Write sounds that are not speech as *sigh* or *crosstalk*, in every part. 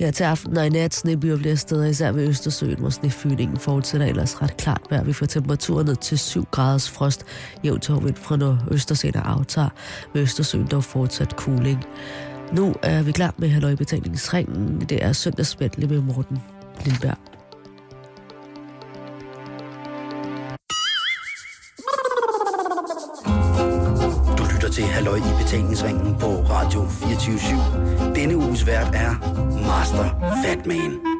Ja, til aften og i nat snebyer bliver steder, især ved Østersøen, hvor snefyldningen fortsætter ellers ret klart vejr. Vi får temperaturen ned til 7 graders frost. Jævnt tog vind fra Nordøstersøen og aftager. Ved Østersøen dog fortsat cooling. Nu er vi klar med halvøjbetalingsringen. Det er søndagsmændelig med Morten Lindberg. Til Halløj i betalingsringen på Radio 24 /7. Denne uges vært er Master Fatman.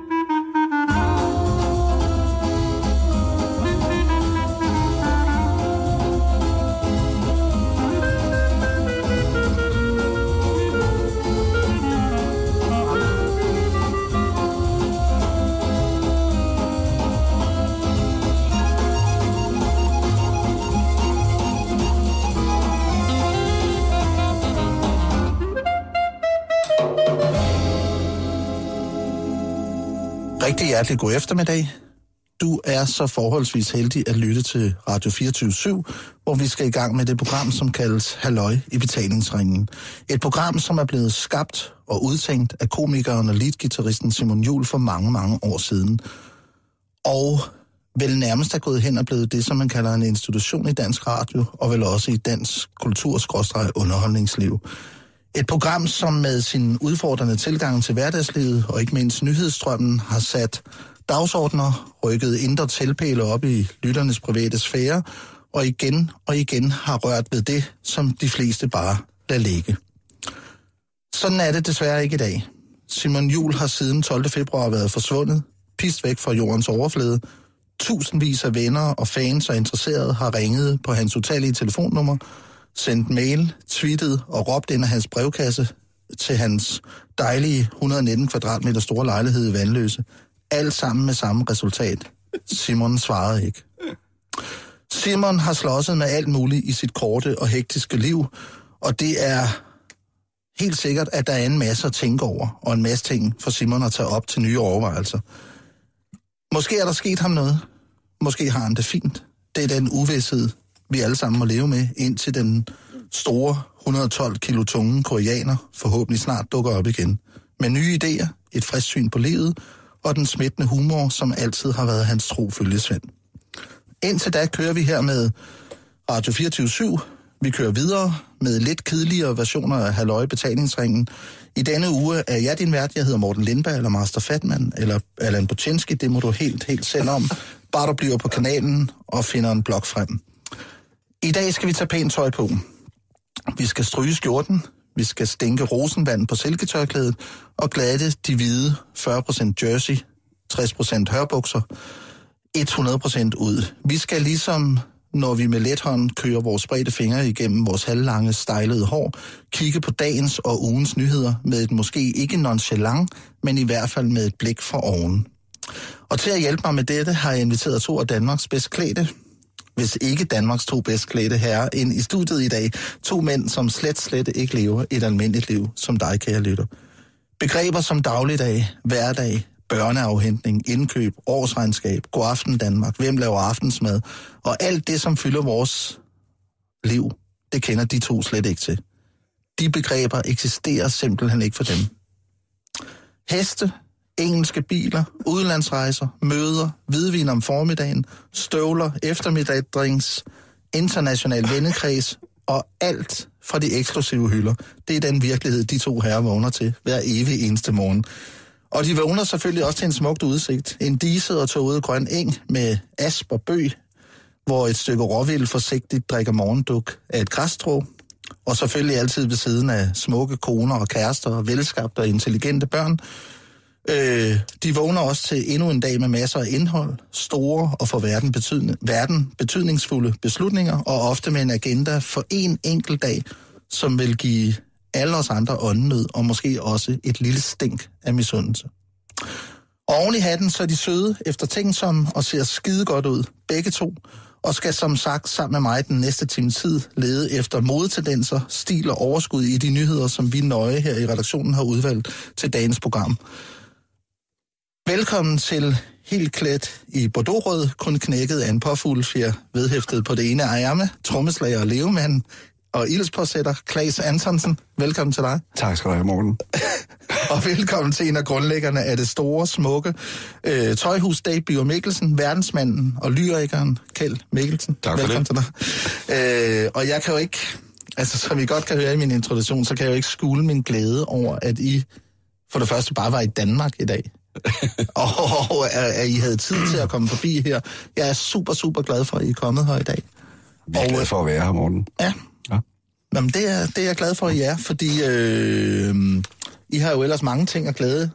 Rigtig hjertelig god eftermiddag. Du er så forholdsvis heldig at lytte til Radio 24 hvor vi skal i gang med det program, som kaldes Halløj i betalingsringen. Et program, som er blevet skabt og udtænkt af komikeren og leadgitarristen Simon Jul for mange, mange år siden. Og vel nærmest er gået hen og blevet det, som man kalder en institution i dansk radio, og vel også i dansk kultur underholdningsliv. Et program, som med sin udfordrende tilgang til hverdagslivet og ikke mindst nyhedsstrømmen har sat dagsordner, rykket indre tilpæle op i lytternes private sfære, og igen og igen har rørt ved det, som de fleste bare lader ligge. Sådan er det desværre ikke i dag. Simon Jul har siden 12. februar været forsvundet, pist væk fra jordens overflade. Tusindvis af venner og fans og interesserede har ringet på hans utallige telefonnummer, sendt mail, tweetet og råbt ind af hans brevkasse til hans dejlige 119 kvadratmeter store lejlighed i Vandløse. Alt sammen med samme resultat. Simon svarede ikke. Simon har slåsset med alt muligt i sit korte og hektiske liv, og det er helt sikkert, at der er en masse at tænke over, og en masse ting for Simon at tage op til nye overvejelser. Måske er der sket ham noget. Måske har han det fint. Det er den uvidshed, vi alle sammen må leve med, indtil den store 112 kilo tunge koreaner forhåbentlig snart dukker op igen. Med nye idéer, et frisk syn på livet og den smittende humor, som altid har været hans tro følgesvend. Indtil da kører vi her med Radio 24 /7. Vi kører videre med lidt kedeligere versioner af Halløj Betalingsringen. I denne uge er jeg din vært. Jeg hedder Morten Lindberg, eller Master Fatman, eller Allan Botinski. Det må du helt, helt selv om. Bare du bliver på kanalen og finder en blog frem. I dag skal vi tage pænt tøj på. Vi skal stryge skjorten, vi skal stænke rosenvand på silketørklædet og glatte de hvide 40% jersey, 60% hørbukser, 100% ud. Vi skal ligesom, når vi med let hånd kører vores spredte fingre igennem vores halvlange, stejlede hår, kigge på dagens og ugens nyheder med et måske ikke nonchalant, men i hvert fald med et blik for oven. Og til at hjælpe mig med dette har jeg inviteret to af Danmarks bedst klædte, hvis ikke Danmarks to bedst klædte herrer, ind i studiet i dag. To mænd, som slet, slet ikke lever et almindeligt liv, som dig, kære lytter. Begreber som dagligdag, hverdag, børneafhentning, indkøb, årsregnskab, god aften Danmark, hvem laver aftensmad, og alt det, som fylder vores liv, det kender de to slet ikke til. De begreber eksisterer simpelthen ikke for dem. Heste, engelske biler, udlandsrejser, møder, hvidvin om formiddagen, støvler, eftermiddagdrinks, international vennekreds og alt fra de eksklusive hylder. Det er den virkelighed, de to herrer vågner til hver evig eneste morgen. Og de vågner selvfølgelig også til en smukt udsigt. En diset og tåget grøn eng med asp og bøg, hvor et stykke råvild forsigtigt drikker morgenduk af et græstrå, og selvfølgelig altid ved siden af smukke koner og kærester og velskabte og intelligente børn, Øh, de vågner også til endnu en dag med masser af indhold, store og for verden, betydning, verden betydningsfulde beslutninger, og ofte med en agenda for en enkelt dag, som vil give alle os andre åndenød, og måske også et lille stink af misundelse. Og oven i hatten, så er de søde, eftertænksomme og ser skide godt ud, begge to, og skal som sagt sammen med mig den næste time tid lede efter modetendenser, stil og overskud i de nyheder, som vi nøje her i redaktionen har udvalgt til dagens program. Velkommen til helt klædt i bordeauxrød, kun knækket af en påfuglefjer, vedhæftet på det ene ærme, trommeslager og levemand, og ildspåsætter, Klaas Antonsen. Velkommen til dig. Tak skal du have, Morten. *laughs* og velkommen til en af grundlæggerne af det store, smukke øh, tøjhus Dave Biver Mikkelsen, verdensmanden og lyrikeren Kjeld Mikkelsen. Tak for velkommen det. til dig. Øh, og jeg kan jo ikke, altså som I godt kan høre i min introduktion, så kan jeg jo ikke skule min glæde over, at I for det første bare var i Danmark i dag. Og at, at I havde tid til at komme forbi her. Jeg er super, super glad for, at I er kommet her i dag. Vi er glade for at være her, Morten. Ja. Ja. Jamen, det er, det er jeg glad for, at I er, fordi øh, I har jo ellers mange ting at glæde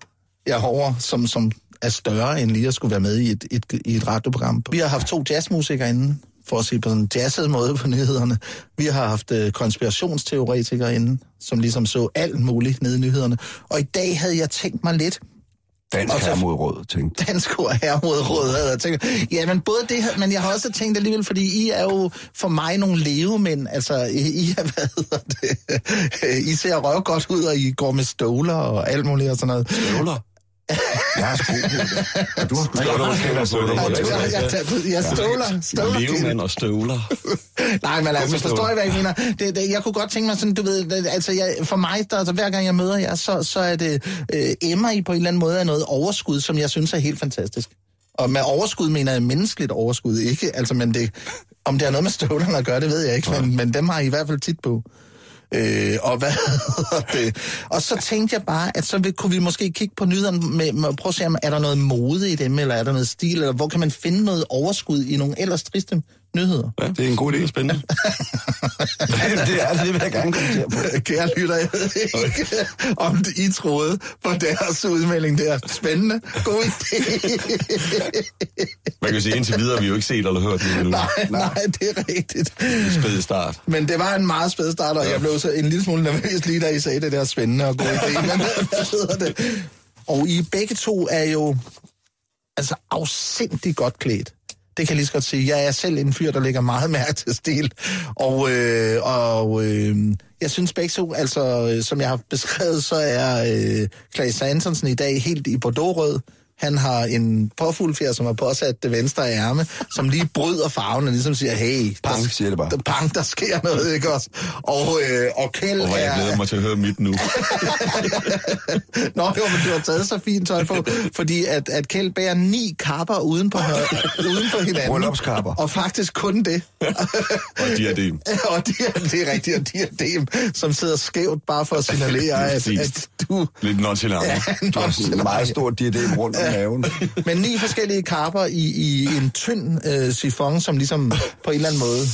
jer over, som, som er større end lige at skulle være med i et, et, i et radioprogram. Vi har haft to jazzmusikere inde, for at sige på en jazzet måde på nyhederne. Vi har haft øh, konspirationsteoretikere inde, som ligesom så alt muligt nede i nyhederne. Og i dag havde jeg tænkt mig lidt, Dansk Og så- tænkte dansk ord her mod råd, havde jeg tænkt. Ja, men både det her, men jeg har også tænkt alligevel, fordi I er jo for mig nogle levemænd. Altså, I, I er, *laughs* hvad hedder det? I ser røv godt ud, og I går med støvler og alt muligt og sådan noget. Støvler? Jeg har sko på. Og du har sko på. jeg, jeg, jeg støvler, støvler. Levemand og støvler. *laughs* Nej, men altså, forstår I, hvad jeg mener? Det, det, jeg kunne godt tænke mig sådan, du ved, det, altså jeg, for mig, der, altså, hver gang jeg møder jer, så, så er det, øh, emmer I på en eller anden måde af noget overskud, som jeg synes er helt fantastisk. Og med overskud mener jeg menneskeligt overskud, ikke? Altså, men det, om det har noget med støvlerne at gøre, det ved jeg ikke, men, men dem har I i hvert fald tit på. Øh, og hvad *laughs* det? Og så tænkte jeg bare, at så vil, kunne vi måske kigge på nyhederne med, med prøve at se, om er der noget mode i dem, eller er der noget stil, eller hvor kan man finde noget overskud i nogle ellers triste nyheder? Ja, Det er en god idé. Spændende. *laughs* det er det, det vil jeg gerne kommentere på. Kære lytter, jeg ved ikke, *laughs* om I troede på deres udmelding der. Spændende. God idé. Man kan sige, indtil videre vi jo ikke set eller hørt det nej, nej, det er rigtigt. Spæd start. Men det var en meget spæd start, og jeg blev så en lille smule nervøs lige da I sagde det der spændende og god idé. Men hvad hedder det? Og I begge to er jo altså afsindigt godt klædt. Det kan jeg lige så godt sige. Jeg er selv en fyr, der lægger meget mærke til stil. Og, øh, og øh, jeg synes begge to, altså øh, som jeg har beskrevet, så er øh, Claes Antonsen i dag helt i bordeaux han har en påfuglfjer, som har påsat det venstre ærme, som lige bryder farven og ligesom siger, hey, Pang, der, siger det bare. Der, pang, der sker noget, ikke også? Og, øh, og Kjeld Og hvor jeg glæder er... mig til at høre mit nu. *laughs* Nå, jo, men du har taget så fint tøj på, fordi at, at Kjeld bærer ni kapper uden på, uden på hinanden. Bryllupskapper. Og faktisk kun det. Og diadem. *laughs* og det er, det er rigtigt, og diadem, som sidder skævt bare for at signalere, at, at du... Lidt nonchalant. Ja, Du har en meget stor diadem rundt om maven. Men ni forskellige kapper i, i en tynd øh, sifon, som ligesom på en eller anden måde...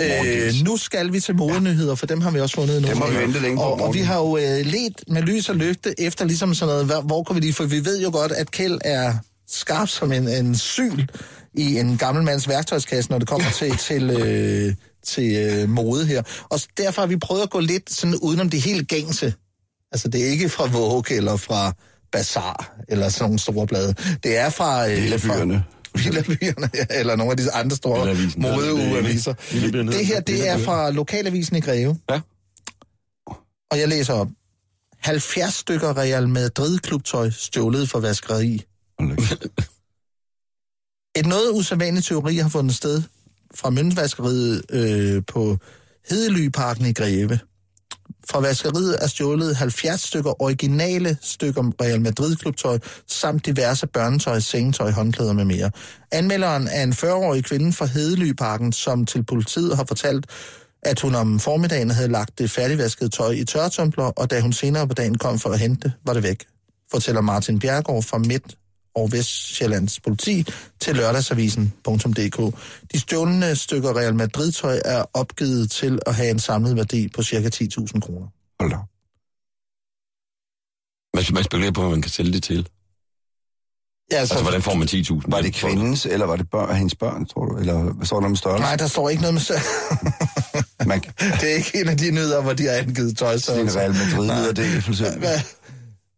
Øh, nu skal vi til modenyheder, for dem har vi også fundet nu. Dem har vi ventet længe på, Og, og vi har jo øh, let med lys og lygte efter ligesom sådan noget, hvor, hvor kan vi lige... For vi ved jo godt, at Kjeld er skarp som en, en syl i en gammel mands værktøjskasse, når det kommer til, *laughs* til, øh, til øh, mode her. Og derfor har vi prøvet at gå lidt sådan udenom det helt gængse. Altså, det er ikke fra Vogue eller fra Bazaar eller sådan nogle store blade. Det er fra... Øh, fra Villabyerne, ja, eller nogle af de andre store er modeugeaviser. Det her, det. er fra Lokalavisen i Greve. Ja. Og jeg læser op. 70 stykker Real Madrid-klubtøj stjålet for vaskeri. Et noget usædvanligt teori har fundet sted fra møntvaskeriet øh, på Hedelyparken i Greve. Fra vaskeriet er stjålet 70 stykker originale stykker Real Madrid-klubtøj, samt diverse børnetøj, sengetøj, håndklæder med mere. Anmelderen er en 40-årig kvinde fra Hedelyparken, som til politiet har fortalt, at hun om formiddagen havde lagt det færdigvaskede tøj i tørretumbler, og da hun senere på dagen kom for at hente var det væk, fortæller Martin Bjergård fra Midt- og Vestjyllands politi til lørdagsavisen.dk. De stjålne stykker Real Madrid-tøj er opgivet til at have en samlet værdi på ca. 10.000 kroner. Hold da. Man, man spekulerer på, hvad man kan sælge det til. Ja, Altså, hvordan får man 10.000? Var det kvindens, eller var det børn, hendes børn, tror du? Eller hvad står der om størrelse? Nej, der står ikke noget med sø. *laughs* Man, *laughs* det er ikke en af de nyheder, hvor de har angivet tøj. Så en Real Madrid-nederdel, for eksempel. Hvad?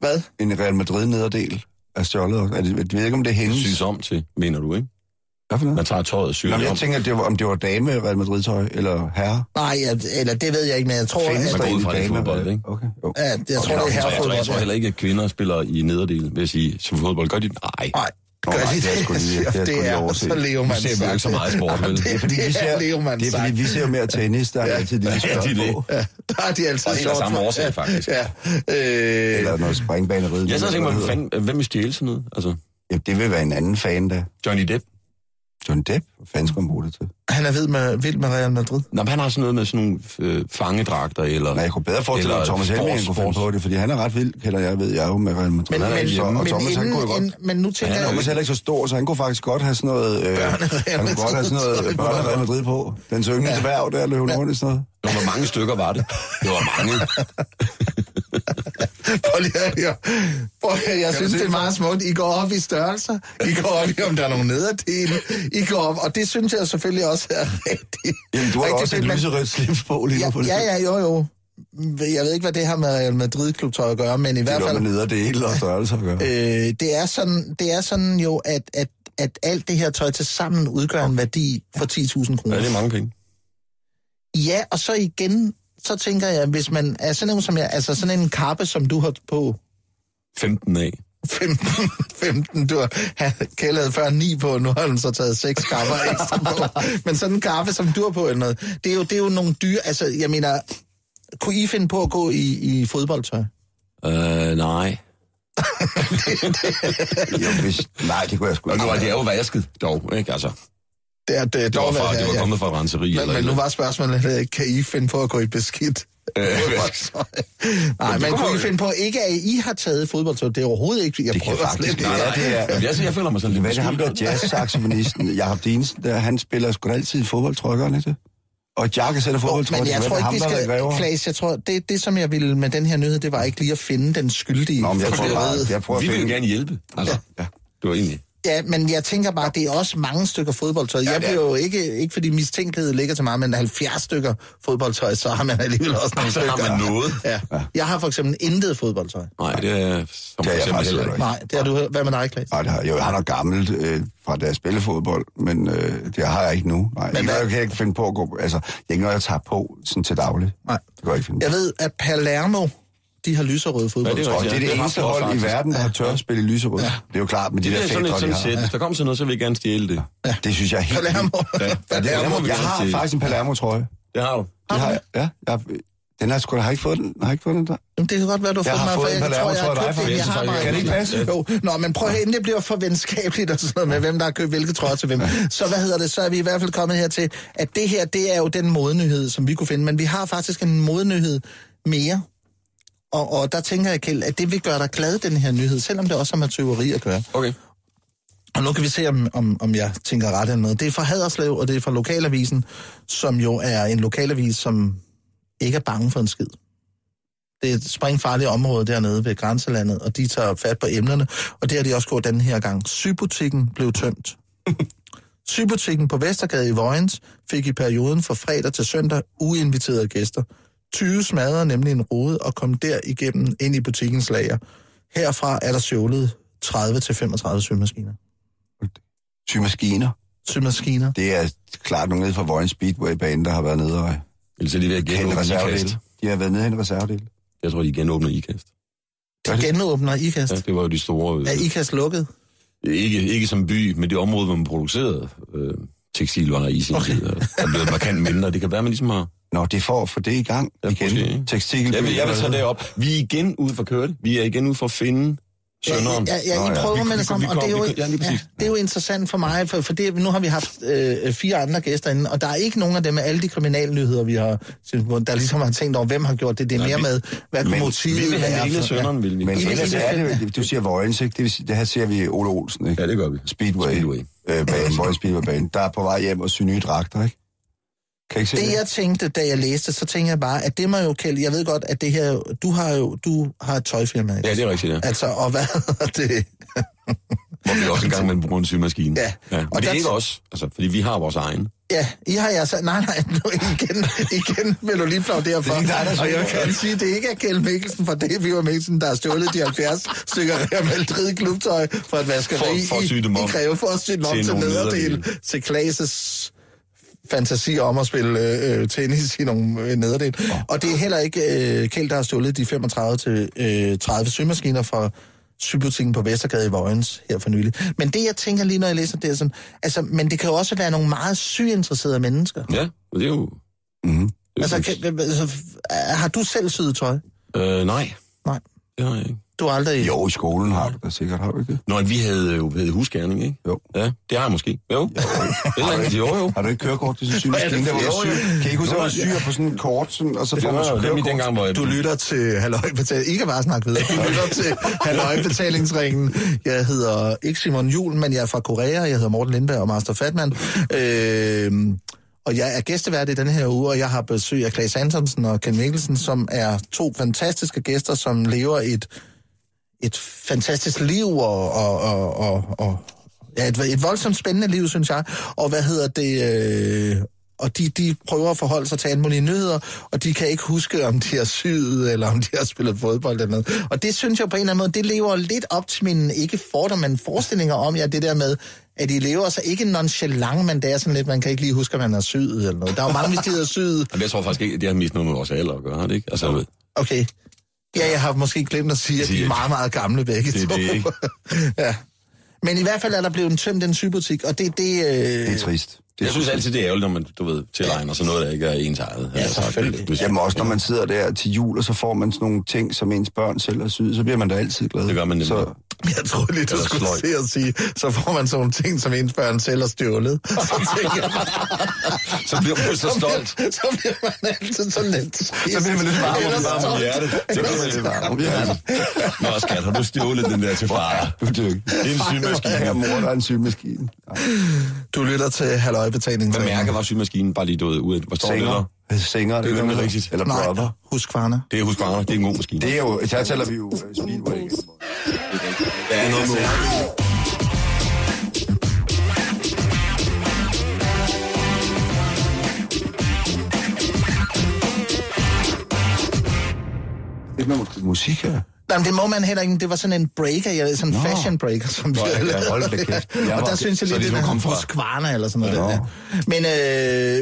Hvad? En Real Madrid-nederdel er stjålet. Er det, jeg ved ikke, om det er Det hendes. syes om til, mener du, ikke? Hvad for noget? Man tager tøjet og syr Nå, det men om. jeg tænker, det var, om det var dame Real Madrid-tøj, eller herre. Nej, ja, eller det ved jeg ikke, men jeg tror, Findes at, Man går ud fra, det er fodbold, ikke? Okay, jo. ja, jeg tror, det er Så jeg, jeg tror herrefodbold. heller ikke, at kvinder spiller i nederdel, vil jeg sige, som fodbold. Gør de? Nej. Nej, Nå, Gør nej, de det er det? sgu lige- det er sgu det lige er overset. så lever man ser vi ikke så meget sport, vel? Det, Det er fordi, vi ser, det er, fordi vi ser mere tennis, der er altid det, vi Ja, det er det. Ja, der er de altid Og sjovt. samme årsag, faktisk. Ja. Øh, Eller noget springbaneride. Jeg så tænker mig, fanden, hvem vil stjæle sådan noget? Altså, Ja, det vil være en anden fan, der. Johnny Depp? John Depp, hvad fanden skal man bruge det til? han er vild med, vild med Real Madrid. Nå, men han har sådan noget med sådan nogle øh, fangedragter, eller... Nej, jeg kunne bedre forestille mig, at Thomas Helming kunne finde på det, fordi han er ret vild, kender jeg, ved jeg jo med Real Madrid. Men, Han men, hjemme. og men, Thomas, han inden, kunne jo godt... inden, men nu tænker Han er jeg... Thomas er heller ikke så stor, så han kunne faktisk godt have sådan noget... Øh, han kunne godt have sådan noget børne Real Madrid på. Den syngende ja. dværg, der løb rundt i sådan noget. Nå, hvor mange stykker var det? Det var mange. *laughs* *laughs* Prøv lige at høre. Prøv at høre, jeg synes, det er det meget smukt. I går op i størrelser. I går op i, om der er nogle nederdele. I går op, og det synes jeg selvfølgelig også er rigtigt. Jamen, du har rigtigt også et lyserødt slips på lige Ja, på det. ja, ja, jo, jo. Jeg ved ikke, hvad det har med Real Madrid-klubtøj at gøre, men i Det hvert er fald... noget med nederdele og størrelse at gøre. Øh, det, er sådan, det er sådan jo, at, at, at alt det her tøj til sammen udgør en værdi for 10.000 Ja, kroner. det er mange penge. Ja, og så igen, så tænker jeg, hvis man er sådan en som jeg, altså sådan en kappe, som du har på 15 af. 15, 15 du har *laughs* havde før 9 på, nu har han så taget 6 kapper ekstra på. Men sådan en kaffe, som du har på, eller noget, det er jo, det er jo nogle dyre, altså jeg mener, kunne I finde på at gå i, i fodboldtøj? Øh, nej. *laughs* Jo, hvis, nej, det kunne jeg sgu Og nu ikke. er det er jo vasket, dog, ikke? Altså, Det, er, det, det var, fra, det var kommet fra et renseri. Men, eller men nu var spørgsmålet, øh, kan I finde på at gå i beskidt *laughs* Øh? Nej, det men kunne I finde på, ikke at I har taget fodboldtøj, det er overhovedet ikke, jeg Det prøver faktisk slet. Nej, nej, det er- jeg, jeg føler mig sådan lidt Hvad er det ham der jazz-saxofonisten, *laughs* Jacob Dinesen, der, han spiller sgu altid fodboldtrykker, ikke det? Og Jakke sætter fodboldtrykker. Men jeg tror ikke, vi skal, Klaas, jeg tror, det, det som jeg ville med den her nyhed, det var ikke lige at finde den skyldige. Nå, men jeg tror det bare, jeg prøver at Vi vil jo gerne hjælpe. Altså, Ja. det var egentlig... Ja, men jeg tænker bare, det er også mange stykker fodboldtøj. Jeg det er- bliver jo ikke, ikke fordi mistænkelighed ligger til mig, men 70 stykker fodboldtøj, så har man alligevel også nogle *laughs* Så stykker. har man noget. Ja. Jeg har for eksempel intet fodboldtøj. Nej, det er som for jeg eksempel faktisk heller ikke. Nej, det har du. Hvad med dig, Klaas? Nej, det har, jo, han er gammelt øh, fra da jeg spillede fodbold, men øh, det har jeg ikke nu. Nej, Men ikke hvad- noget, jeg kan ikke finde på at gå... Altså, det er ikke noget, jeg tager på sådan til daglig. Nej. Det kan jeg ikke finde på. Jeg ved, at Palermo, de har lyserøde fodboldtøj. Og det er det det er eneste ret hold i verden, der har tør at spille i lyserød. Det er jo klart, med de Det der er sådan et fædre, de har. Hvis der kommer sådan noget, så vil jeg gerne stjæle det. Det synes jeg er helt... *laughs* Palermo. Ja, ja, det er vi Jeg har stjæle. faktisk en Palermo-trøje. Det har du. Det har jeg. Ja, jeg, den har jeg sgu da har ikke fået den. Har ikke fået den der? Jamen, det kan godt være, du har Jeg fået mig, for jeg tror, jeg har købt dig, en. Jeg har Kan det ikke passe? Jo. Nå, men prøv at inden det bliver for venskabeligt og sådan noget med, hvem der har købt hvilke trøjer til hvem. Så hvad hedder det, så er vi i hvert fald kommet her til, at det her, det er jo den modenyhed, som vi kunne finde. Men vi har faktisk en modenyhed mere. Og, og der tænker jeg, Kjeld, at det vil gøre dig glad, den her nyhed, selvom det også har med tyveri at gøre. Okay. Og nu kan vi se, om, om, om jeg tænker ret eller noget. Det er fra Haderslev, og det er fra Lokalavisen, som jo er en lokalavis, som ikke er bange for en skid. Det er et springfarligt område dernede ved grænselandet, og de tager fat på emnerne, og det har de også gjort den her gang. Sybutikken blev tømt. *laughs* Sybutikken på Vestergade i Vojens fik i perioden fra fredag til søndag uinviterede gæster. 20 smadrede nemlig en rode og kom derigennem ind i butikkens lager. Herfra er der stjålet 30-35 symaskiner. Symaskiner. Symaskiner. Det er klart nogle nede fra Vojens Speedway-bane, der har været nede og Ellers er de ved at genåbne. IKAST. De har været nede hen i reservedele. Jeg tror, de genåbner IKAST. De genåbner IKAST. Ja, det var jo de store... Er IKAST lukket? Ikke, ikke som by, men det område, hvor man producerede øh, tekstilvarer i sin okay. tid, er er blevet markant mindre. Det kan være, man ligesom har... Nå, det er for at få det i gang Ja, igen. måske? Tekstil. Jeg vil, jeg vil tage det op. Vi er igen ude for kørt. Vi er igen ude for at finde sønderen. Ja, ja, Nå, ja, ja. I prøver Vi- med vi- det samme, og det er, jo, ja, lige ja, det er jo interessant for mig, for, for det, nu har vi haft øh, fire andre gæster inde, og der er ikke nogen af dem med alle de kriminalnyheder, vi har, der ligesom har tænkt over, hvem har gjort det. Det er mere med, hvad kunne men motivet Vi vil have være hele for- sønderen, vil vi. Men ellers er det, du siger Vojens, ikke? Det, vil sige, det her ser vi Ole Olsen, ikke? Ja, det gør vi. Speedway. Speedway. Øh, bane, Vojens Speedway-bane. Der er på vej hjem og sy nye dragter, ikke? Kan ikke se Det det? jeg tænkte, da jeg læste, så tænkte jeg bare, at det må jo, Kjeld, jeg ved godt, at det her, du har jo, du har et tøjfirma. ikke? Ja, det er rigtigt, ja. Altså, og hvad hedder det? *laughs* Hvor vi også engang med bruger en symaskine. Ja. ja. Og Men det der- er ikke os, altså, fordi vi har vores egen. Ja, I har jeg sagt, nej, nej, nu igen, igen vil du lige flage derfor. Det er ikke og jeg kan sige, det ikke er Kjeld Mikkelsen fra David og Mikkelsen, der har stjålet de 70 stykker Real Madrid klubtøj fra et vaskeri For- for i, i Greve, for at sy dem om til til, nederdel, til Klaas' fantasi om at spille øh, tennis i nogle øh, nederdel. Og det er heller ikke øh, Kjeld, der har stjålet de 35 til øh, 30 symaskiner fra sybutikken på Vestergade i Vojens her for nylig. Men det, jeg tænker lige, når jeg læser det, er sådan, altså, men det kan jo også være nogle meget syinteresserede mennesker. Ja, det er jo... Mm. Det er Altså, altså, kan, altså, har du selv syet tøj? øh, nej. Nej. Det har jeg ikke. Du har aldrig... Jo, i skolen har du da sikkert, har du ikke det? Nå, vi havde jo havde husgærning, ikke? Jo. Ja, det har jeg måske. Jo. jo. *laughs* Eller jo, jo. Har du ikke kørekort til sådan en Hvad er det symaskine? Der var syg. Kan I ikke huske, at man syr på sådan en kort, sådan, og så Det får man kørekort? dengang, hvor jeg... Du lytter til Halløj Betaling. I kan bare snakke videre. Du lytter til Halløj Betalingsringen. Jeg hedder ikke Simon Jul, men jeg er fra Korea. Jeg hedder Morten Lindberg og Master Fatman. Øh, og jeg er gæstevært i denne her uge, og jeg har besøg af Claes Antonsen og Ken Mikkelsen, som er to fantastiske gæster, som lever et, et fantastisk liv og, og, og, og, og ja, et, et voldsomt spændende liv, synes jeg. Og hvad hedder det... Øh, og de, de prøver at forholde sig til alle mulige nyheder, og de kan ikke huske, om de har syet, eller om de har spillet fodbold eller noget. Og det synes jeg på en eller anden måde, det lever lidt op til mine, ikke fordom, men forestillinger om, ja, det der med, at de lever så ikke nonchalant, men det er sådan lidt, man kan ikke lige huske, at man har syet eller noget. Der er jo mange, hvis de har syet. *laughs* Jamen, jeg tror faktisk ikke, det har mest noget med vores alder at gøre, har det ikke? Altså, Okay. Ja, jeg har måske glemt at sige, at de er meget, meget gamle begge Det to. det, ikke? *laughs* ja. Men i hvert fald er der blevet tømt en sybutik, og det, det, øh, Det er trist. Det jeg synes altid, det er ærgerligt, når man, du ved, tilegner sig noget, der ikke er ens eget. Ja, selvfølgelig. Hvis, Jamen også, når man sidder der til jul, og så får man sådan nogle ting, som ens børn selv har syet, så bliver man da altid glad. Det gør man nemlig. Så, *laughs* Jeg troede lige, du Eller skulle sløj. se at sige, så får man sådan nogle ting, som ens børn selv har stjålet. *laughs* Så jeg, så bliver man så stolt. så bliver man altid så let. så bliver man lidt varm om Varm hjertet. Så bliver man lidt varm om hjertet. Nå, skat, har du stjålet den der til far? du er. Det er en symaskine. Ja, mor, der er en symaskine. Du lytter til Halløjbetaling. Hvad mærke var symaskinen? Bare lige ud. Hvor står det der? Sænger. Sænger, Det er nemlig rigtigt. Eller Nej, brother. husk farne. Det er Husqvarna. Det er en god maskine. Det er jo, her taler vi jo uh, Speedway. Det er noget med Det er noget musik her. Nej, men det må man heller ikke. Det var sådan en breaker, ja, sådan en fashion breaker, som vi havde ja, hold da kæft. Jeg og der synes jeg lige, det det kom fra- Husqvarna eller sådan noget. Ja. Der. Men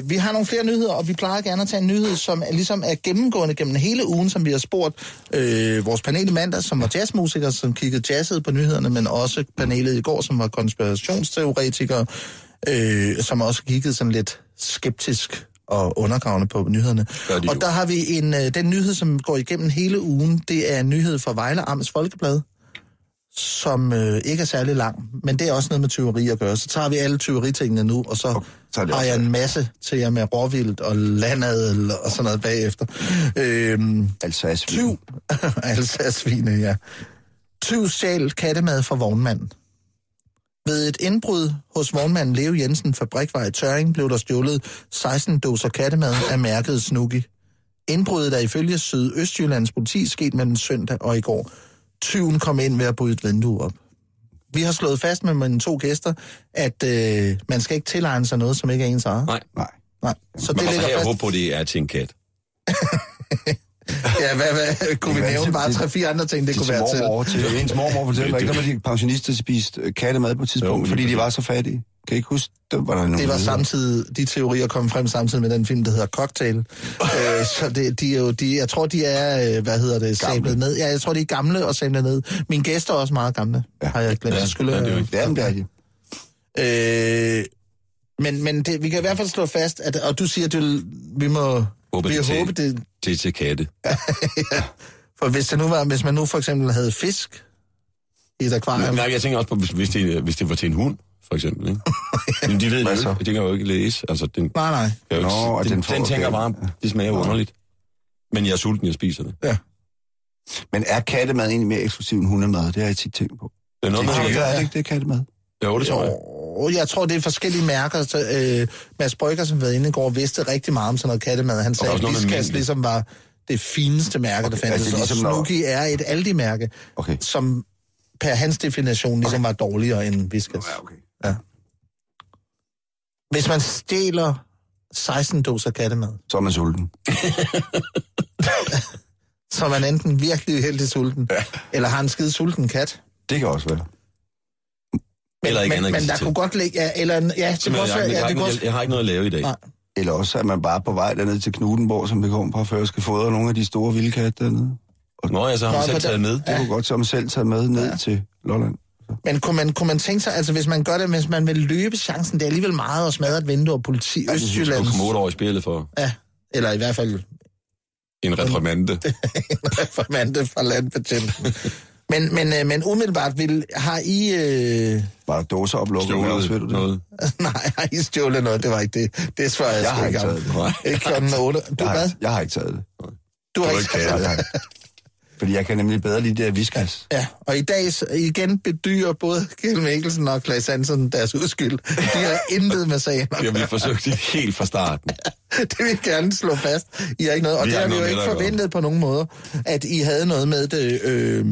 øh, vi har nogle flere nyheder, og vi plejer gerne at tage en nyhed, som er, ligesom er gennemgående gennem hele ugen, som vi har spurgt øh, vores panel i mandag, som var jazzmusikere, som kiggede jazzet på nyhederne, men også panelet i går, som var konspirationsteoretikere, øh, som også kiggede sådan lidt skeptisk og undergravende på nyhederne. Og jo. der har vi en, øh, den nyhed, som går igennem hele ugen, det er en nyhed fra Vejle Amts Folkeblad, som øh, ikke er særlig lang, men det er også noget med tyveri at gøre. Så tager vi alle tyveritingene nu, og så, Okay, har jeg en masse til jer med råvildt og landadel og sådan noget bagefter. Øhm, Alsace. tyv, *laughs* Alsace-svine, ja. Tyv stjal kattemad fra vognmanden. Ved et indbrud hos vognmanden Leo Jensen Fabrikvej i Tøring blev der stjålet 16 doser kattemad af mærket Snooki. Indbruddet er ifølge Sydøstjyllands politi sket mellem søndag og i går. Tyven kom ind ved at bryde et vindue op. Vi har slået fast med mine to gæster, at øh, man skal ikke tilegne sig noget, som ikke er ens eget. Nej. Nej. Nej. Så Men det også ligger fast. håbe på, det er til en kat. *laughs* *laughs* Ja, hvad, hvad, kunne vi nævne være bare tre-fire andre ting, det, Det kunne være til? mormor, til ens mormor fortæller mig ikke, når de pensionister spiste øh, kattemad på et tidspunkt, Jo, fordi de var så fattige. Kan I ikke huske, det var der nogle Det var samtidig, de teorier kom frem samtidig med den film, der hedder Cocktail. *laughs* øh, så det, de er jo, de, jeg tror, de er, øh, hvad hedder det, sablet ned. Ja, jeg tror, de er gamle og sablet ned. Mine gæster er også meget gamle, ja. har jeg glemt. Ja, skylder, ja, det er jo ikke- det er de. øh, men men det, vi kan i hvert fald slå fast, at, og du siger, at vi må Håber, vi det er håbe, det, Det er til katte. *laughs* for hvis, det nu var, hvis man nu for eksempel havde fisk i et akvarium, Nej, jeg tænker også på, hvis, hvis, det, hvis det var til en hund, for eksempel. Ikke? *laughs* Men de ved det jo ikke. De kan jo ikke læse. Altså, den, nej, nej, jo Nå, ikke, og den, den den, får- den tænker okay. bare, det smager Nå. underligt. Men jeg er sulten, jeg spiser det. Men er kattemad egentlig mere eksklusiv end hundemad? Det har jeg tit tænkt på. Det er noget, Det man er, ikke... er det ikke det kattemad? Jo, det tror jeg. Jo, jeg tror, det er forskellige mærker. Så, øh, Mads Brygger, som var inde i går, vidste rigtig meget om sådan noget kattemad. Han sagde, at mængde. ligesom var det fineste mærke, okay, der altså fandtes. ligesom og Snooki er et Aldi-mærke, Okay. som per hans definition ligesom var dårligere end Whiskas. Ja, okay. Hvis man stjæler 16 doser kattemad, Så er man sulten. *laughs* så er man enten virkelig heldig sulten, ja. eller har en skide sulten kat. Det kan også være. Men, Eller ikke men, andet men der kunne godt ligge... Ja, eller, ja, det kunne også jeg, jeg, Ja, har det ikke, kunne noget- også, jeg har ikke noget at lave i dag. Nej. Eller også er man bare på vej derned til Knudenborg, som vi kommer fra før, skal fodre nogle af de store vildkatte dernede. Nå, jeg så har han selv på taget med. Det kunne godt som selv tage med ned ja. til Lolland. Men kunne man, kunne man tænke sig, altså hvis man gør det, hvis man vil løbe chancen, det er alligevel meget at smadre et vindue og politi Du Østjylland. skal komme otte år i spillet for Ja, eller i hvert fald en reprimande. *laughs* en reformante fra landbetjenten. Men, men, øh, men umiddelbart vil, har I... Øh, Var der dåser oplukket med også, ved du Stjålet det? noget. *laughs* nej, har I stjålet noget? Det var ikke det. Det svarer jeg, Jeg sgu har ikke om. det. Ikke klokken 8. Du Jeg hvad? har, jeg har ikke taget det. Du har Du ikke ikke taget har, fordi jeg kan nemlig bedre lide det her viskas. Ja, og i dag igen bedyrer både Kjell Mikkelsen og Klaas Hansen deres uskyld. De har intet med sagen. Det har vi forsøgt det helt fra starten. *laughs* det vil jeg gerne slå fast. I har ikke noget, og Vi det har vi jo ikke forventet på nogen måde, at I havde noget med det. Øh,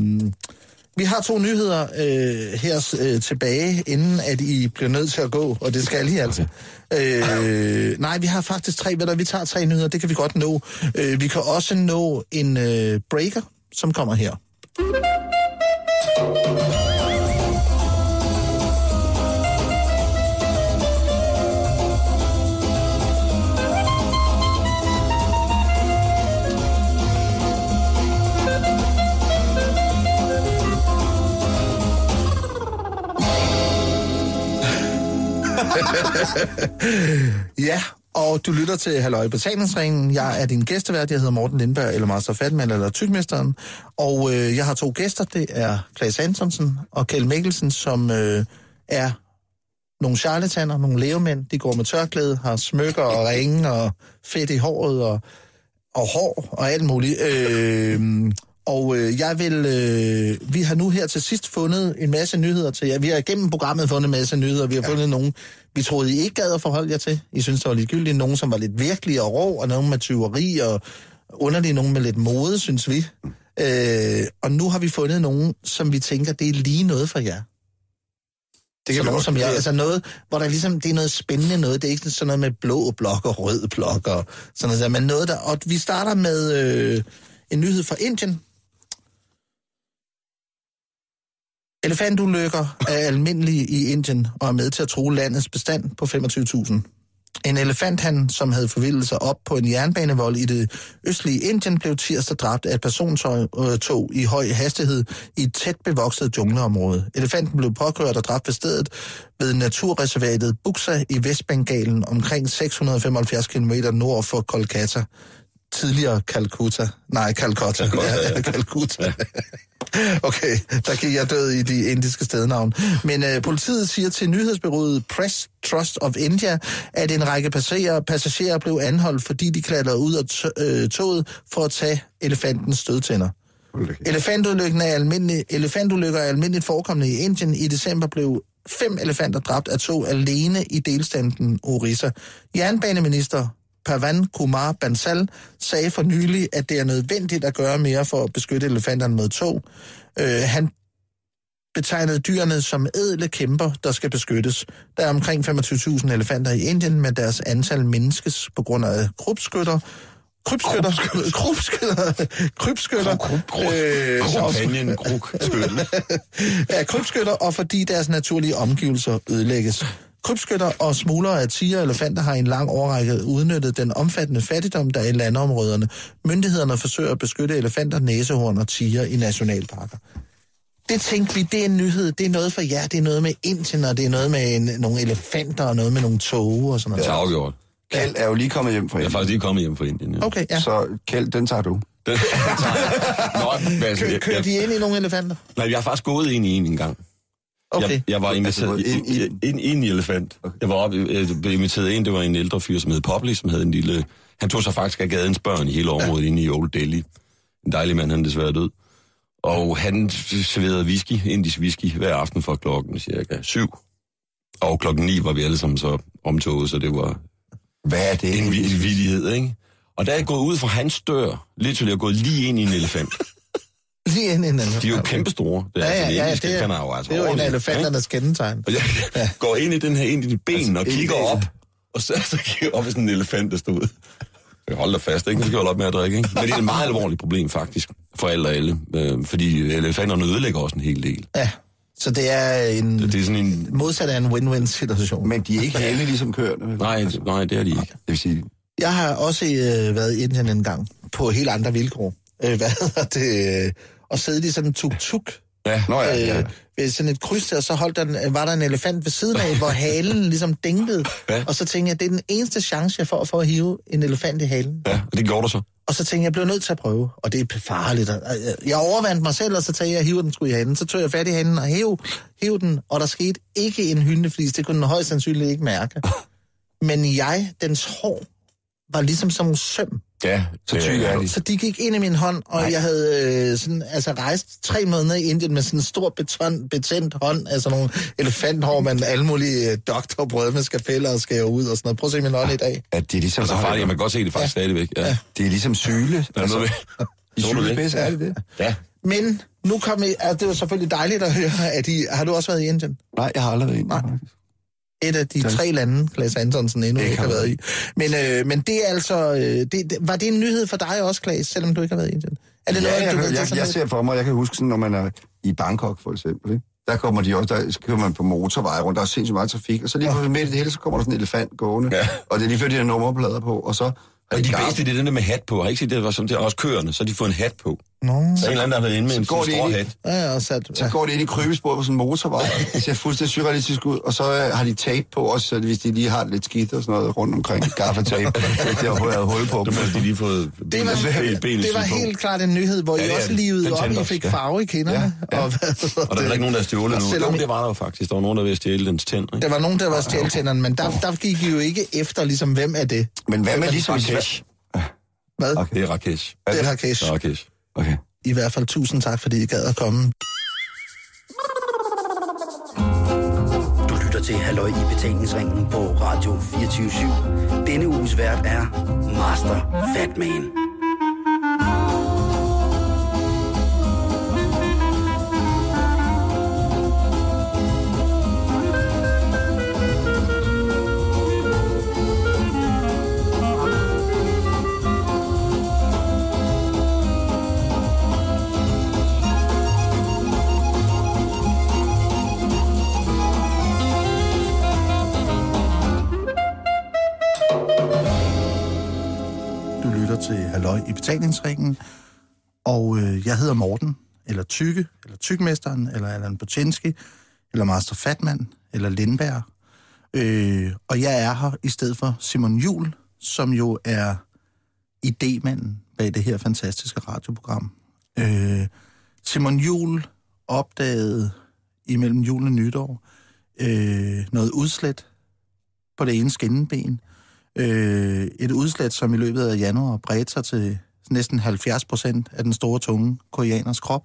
vi har to nyheder øh, her øh, tilbage, inden at I bliver nødt til at gå, og det skal I altså. Øh, nej, vi har faktisk tre, ved du, vi tager tre nyheder, det kan vi godt nå. Øh, vi kan også nå en øh, breaker, som kommer her. *laughs* Ja, og du lytter til Halløj Betalingsringen. Jeg er din gæstevært, jeg hedder Morten Lindberg, eller Master Fatman, eller Tygmesteren. Og øh, jeg har to gæster, det er Klaas Antonsen og Kjell Mikkelsen, som øh, er nogle charlataner, nogle levemænd. De går med tørklæde, har smykker og ringe og fedt i håret og, og hår og alt muligt. Øh, og øh, jeg vil, øh, vi har nu her til sidst fundet en masse nyheder til jer. Vi har gennem programmet fundet en masse nyheder. Vi har ja. fundet nogle, vi troede, I ikke gad at forholde jer til. I synes, det var ligegyldigt. Nogle, som var lidt virkelige og rå, og nogle med tyveri, og underlige nogle med lidt mode, synes vi. Øh, og nu har vi fundet nogle, som vi tænker, det er lige noget for jer. Det kan nogen som jeg, altså noget, hvor der ligesom, det er noget spændende noget, det er ikke sådan noget med blå blok og rød blok og sådan noget der, men noget der, og vi starter med øh, en nyhed fra Indien. Elefantulykker er almindelige i Indien og er med til at true landets bestand på 25.000. En elefanthan, som havde forvildet sig op på en jernbanevold i det østlige Indien, blev tirsdag dræbt af et persontog øh, i høj hastighed i et tæt bevokset jungleområde. Elefanten blev påkørt og dræbt ved stedet ved naturreservatet Buxa i Vestbengalen omkring 675 km nord for Kolkata. Tidligere Calcutta. Nej, Calcutta. Ja, ja, Calcutta. *laughs* Okay, der gik jeg død i de indiske stednavn. Men øh, politiet siger til nyhedsbyrået Press Trust of India, at en række passagerer, passagerer blev anholdt, fordi de klatrede ud af øh, toget for at tage elefantens stødtænder. Elefantulykken er almindelig, elefantulykker er almindeligt forekommende i Indien. I december blev fem elefanter dræbt af to alene i delstaten Orissa. Jernbaneminister Pavan Kumar Bansal sagde for nylig, at det er nødvendigt at gøre mere for at beskytte elefanterne mod tog. Øh, han betegnede dyrene som edle kæmper, der skal beskyttes. Der er omkring 25.000 elefanter i Indien, men deres antal mindskes på grund af krybskytter. Krybskytter, krybskytter, krybskytter, øh, af *laughs* krybskytter, og fordi deres naturlige omgivelser ødelægges. Krybskytter og smuglere af tiger og elefanter har i en lang årrække udnyttet den omfattende fattigdom, der er i landområderne. Myndighederne forsøger at beskytte elefanter, næsehorn og tiger i nationalparker. Det tænkte vi, det er en nyhed, det er noget for jer, det er noget med Indien, og det er noget med en, nogle elefanter, og noget med nogle tog og sådan noget. Det er afgjort. Kjeld er jo lige kommet hjem fra Jeg er Indien. faktisk lige kommet hjem fra Indien. Ja. Okay, ja. Så Kjeld, den tager du. Den, tager jeg. Nå, men altså, Kø, jeg, kører jeg, de ind i nogle elefanter? nej, jeg har faktisk gået ind i en engang. Okay. Jeg, jeg var inviteret Altså, ind, ind i- ind, ind, ind i elefant. Jeg var op, jeg blev inviteret ind, det var en ældre fyr, som hed Popley, som havde en lille... Han tog sig faktisk af gadens børn i hele området ja. inde i Old Delhi. En dejlig mand, han er desværre død. Og han serverede whisky, indisk whisky, hver aften fra klokken cirka syv. Og klokken ni var vi alle sammen så omtoget, så det var Hvad er det? en, vi- en vidighed, ikke? Og der er jeg gået ud fra hans dør, lidt til jeg er gået lige ind i en elefant. *laughs* Lige ind i en elefant. De er jo kæmpe store. Det er, Ja, ja, altså, de ja, indiske det, elefanter er, jo altså det er jo en af elefanternes kendetegn. Og jeg går ind i den her, ind i de ben altså, og kigger op. Og så, så kigger op i sådan en elefant, der stod. Jeg holder fast, ikke? Nu skal jeg holde op med at drikke, ikke? Men det er et meget alvorligt problem, faktisk, for alle og alle. Øh, fordi elefanterne ødelægger også en hel del. Ja, så det er en Det er sådan en... modsat af en win-win situation. Men de er ikke heldige ligesom køerne. vel? Nej, nej, det er de ikke. Det vil sige, Jeg har også øh, været i Indien en gang på helt andre vilkår. øh, hvad hedder det, og sidde i sådan en tuk-tuk. Ja. Nå ja, ja. Øh, ved sådan et kryds der, så holdt der, en- var der en elefant ved siden af, hvor halen *laughs* ligesom dingede. Ja. Og så tænkte jeg, det er den eneste chance, jeg får for at hive en elefant i halen. ja, og det gjorde du så. Og så tænkte jeg, jeg blev nødt til at prøve. Og det er farligt. Og Jeg- Jeg overvandt mig selv, og så tænkte jeg, at hive den skulle i handen. Så tog jeg fat i handen og hæv, hæv den, og der skete ikke en hyndeflis. Det kunne den højst sandsynligt ikke mærke. *laughs* Men jeg, dens hår, var ligesom som søm. Ja, Så tyk er de. Så de gik ind i min hånd, og Nej. jeg havde øh, sådan, altså rejst tre måneder i Indien med sådan en stor beton, betændt hånd, altså nogle elefanthår med alle mulige øh, doktorbrød med skapeller og skære ud og sådan noget. Prøv at se min hånd i dag. At det er ligesom, Altså farligt, jeg man kan godt se det faktisk ja. stadigvæk. Ja. ja. det er ligesom syle. Er noget ved. I Så du det? sylespids er det det? Ja. Men nu kom I, altså, det var selvfølgelig dejligt at høre, at I, har du også været i Indien? Nej, jeg har aldrig været inde. Nej. Et af de tre lande, Klaas Antonsen endnu Ikke ikke har været i. Men, øh, men det er altså, øh, det, det- var det en nyhed for dig også, Klaas, selvom du ikke har været i Indien? Er det Ja, noget, jeg, du jeg, kan jeg, sådan jeg lidt? ser for mig, jeg kan huske sådan, når man er i Bangkok for eksempel, ikke? der kommer de også, der kører man på motorvej rundt, der er sindssygt meget trafik, og så lige pludselig midt i det hele, så kommer der sådan en elefant gående, Ja. og det er lige før, de har nummerplader på, og så Og de bedste, det er den der med hat på. Har I ikke set det? var som det er også køerne, så har de fået en hat på. Nå, Så er en eller anden, der har været inde med Så en går sådan de stor ind i- hat. ja, og sat, Så ja. går de ind i krybesporet på sådan en motorvej. *laughs* Det ser fuldstændig surrealistisk ud. Og så øh, har de tape på også, så hvis de lige har lidt skidt og sådan noget rundt omkring. Gaffatape. *laughs* det har været hul på. Så har de lige fået Det var, ben, ben, det var helt klart en nyhed, hvor Ja, I det også det. livede op, I fik ja. farve i kinderne. Ja, ja. Og, hvad, Og der er ikke nogen, der har stjålet nu. selvom- det var der jo faktisk. Der var nogen, der ville stjæle dens tænd. Ikke? der var nogen, der var stjæltænderne, men der, der gik I jo ikke efter, ligesom, hvem er det? Men hvad med ligesom Rakesh. Hvad? Okay. Det er Rakesh. Det er Rakesh. Det Rakesh. Okay. I hvert fald tusind tak, fordi I gad at komme. Du lytter til Halløj i betalingsringen på Radio 24 Denne uges vært er Master Fatman. Til Halløj i betalingsringen, og øh, jeg hedder Morten, eller Tykke, eller Tykmesteren, eller Allan Bocinski, eller Master Fatman, eller Lindberg. Øh, og jeg er her i stedet for Simon Jul, som jo er idémanden bag det her fantastiske radioprogram. Øh, Simon Jul opdagede imellem julen og nytår øh, noget udslet på det ene skinneben, øh, et udslæt, som i løbet af januar bredte sig til næsten 70 procent af den store tunge koreaners krop,